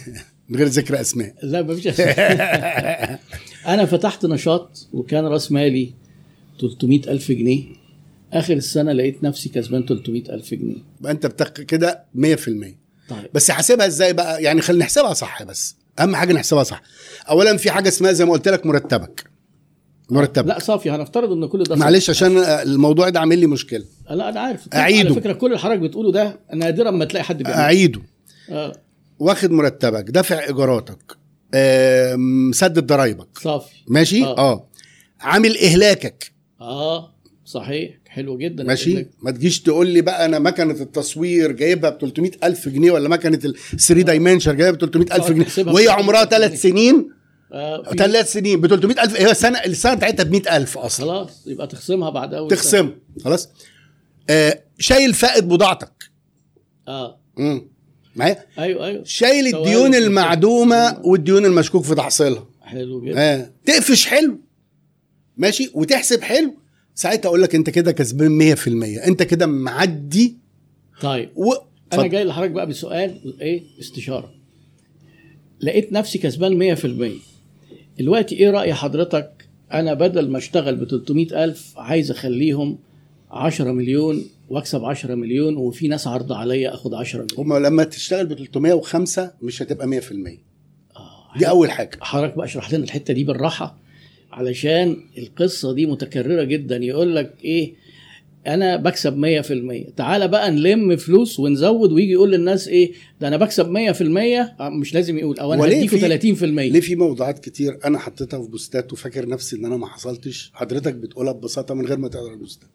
Speaker 1: من غير ذكر أسماء.
Speaker 2: لا مفيش أسئلة. أنا فتحت نشاط وكان رأس مالي 300 ألف جنيه. آخر السنة لقيت نفسي كسبان 300 ألف جنيه.
Speaker 1: يبقى أنت بتق كده 100%
Speaker 2: طيب.
Speaker 1: بس حاسبها إزاي بقى؟ يعني خلينا نحسبها صح بس. أهم حاجة نحسبها صح. اولا في حاجة اسمها زي ما قلت لك مرتبك. مرتبك.
Speaker 2: لا صافي هنفترض إن كل ده.
Speaker 1: معلش عشان الموضوع ده عامل لي مشكلة.
Speaker 2: لا أنا عارف.
Speaker 1: أعيده.
Speaker 2: على فكرة كل حضرتك بتقوله ده نادرا ما تلاقي حد بيعمله.
Speaker 1: أعيده.
Speaker 2: آه.
Speaker 1: واخد مرتبك. دافع إيجاراتك. مسدد ضرايبك.
Speaker 2: صافي.
Speaker 1: ماشي؟
Speaker 2: آه.
Speaker 1: آه. عامل إهلاكك.
Speaker 2: آه. صحيح حلو جدا
Speaker 1: ماشي؟ ما تجيش تقول لي بقى أنا مكنة التصوير جايبها ب 300 ألف جنيه ولا مكنة ال 3 دايمنشن جايبها ب 300 الف جنيه وهي عمرها
Speaker 2: 300
Speaker 1: ثلاث سنين؟
Speaker 2: آه
Speaker 1: ثلاث سنين ب 300 ألف هي السنة السنة بتاعتها ب 100 ألف أصلا.
Speaker 2: خلاص يبقى تخصمها بعد أول.
Speaker 1: تخصم خلاص. آه شايل فائد بضاعتك.
Speaker 2: آه.
Speaker 1: امم معايا؟
Speaker 2: أيوه أيوه.
Speaker 1: شايل الديون المعدومة والديون المشكوك في تحصيلها.
Speaker 2: حلو جدا.
Speaker 1: آه. تقفش حلو ماشي؟ وتحسب حلو ساعتها أقول لك أنت كده كسبان 100% أنت كده معدي.
Speaker 2: طيب.
Speaker 1: و... أنا.
Speaker 2: جاي لحضرتك بقى بسؤال إيه؟ استشارة. لقيت نفسي كسبان 100% دلوقتي إيه رأي حضرتك؟ أنا بدل ما أشتغل ب 300 ألف عايز أخليهم 10 مليون وأكسب 10 مليون وفي ناس عرض عليا آخد 10 مليون.
Speaker 1: هما لما تشتغل ب 305 مش هتبقى 100%
Speaker 2: آه.
Speaker 1: دي أول حاجة.
Speaker 2: حضرتك بقى اشرح لنا الحتة دي بالراحة. علشان القصة دي متكررة جدا. يقول لك إيه أنا بكسب 100% تعالى بقى نلم فلوس ونزود ويجي يقول للناس إيه ده أنا بكسب 100% آه، مش لازم يقول أو
Speaker 1: أنا
Speaker 2: هديكوا
Speaker 1: في-
Speaker 2: 30%
Speaker 1: ليه في موضوعات كتير أنا حطيتها في بوستات وفاكر نفسي إن أنا ما حصلتش؟ حضرتك بتقولها ببساطة من غير ما تقرأ البوستات.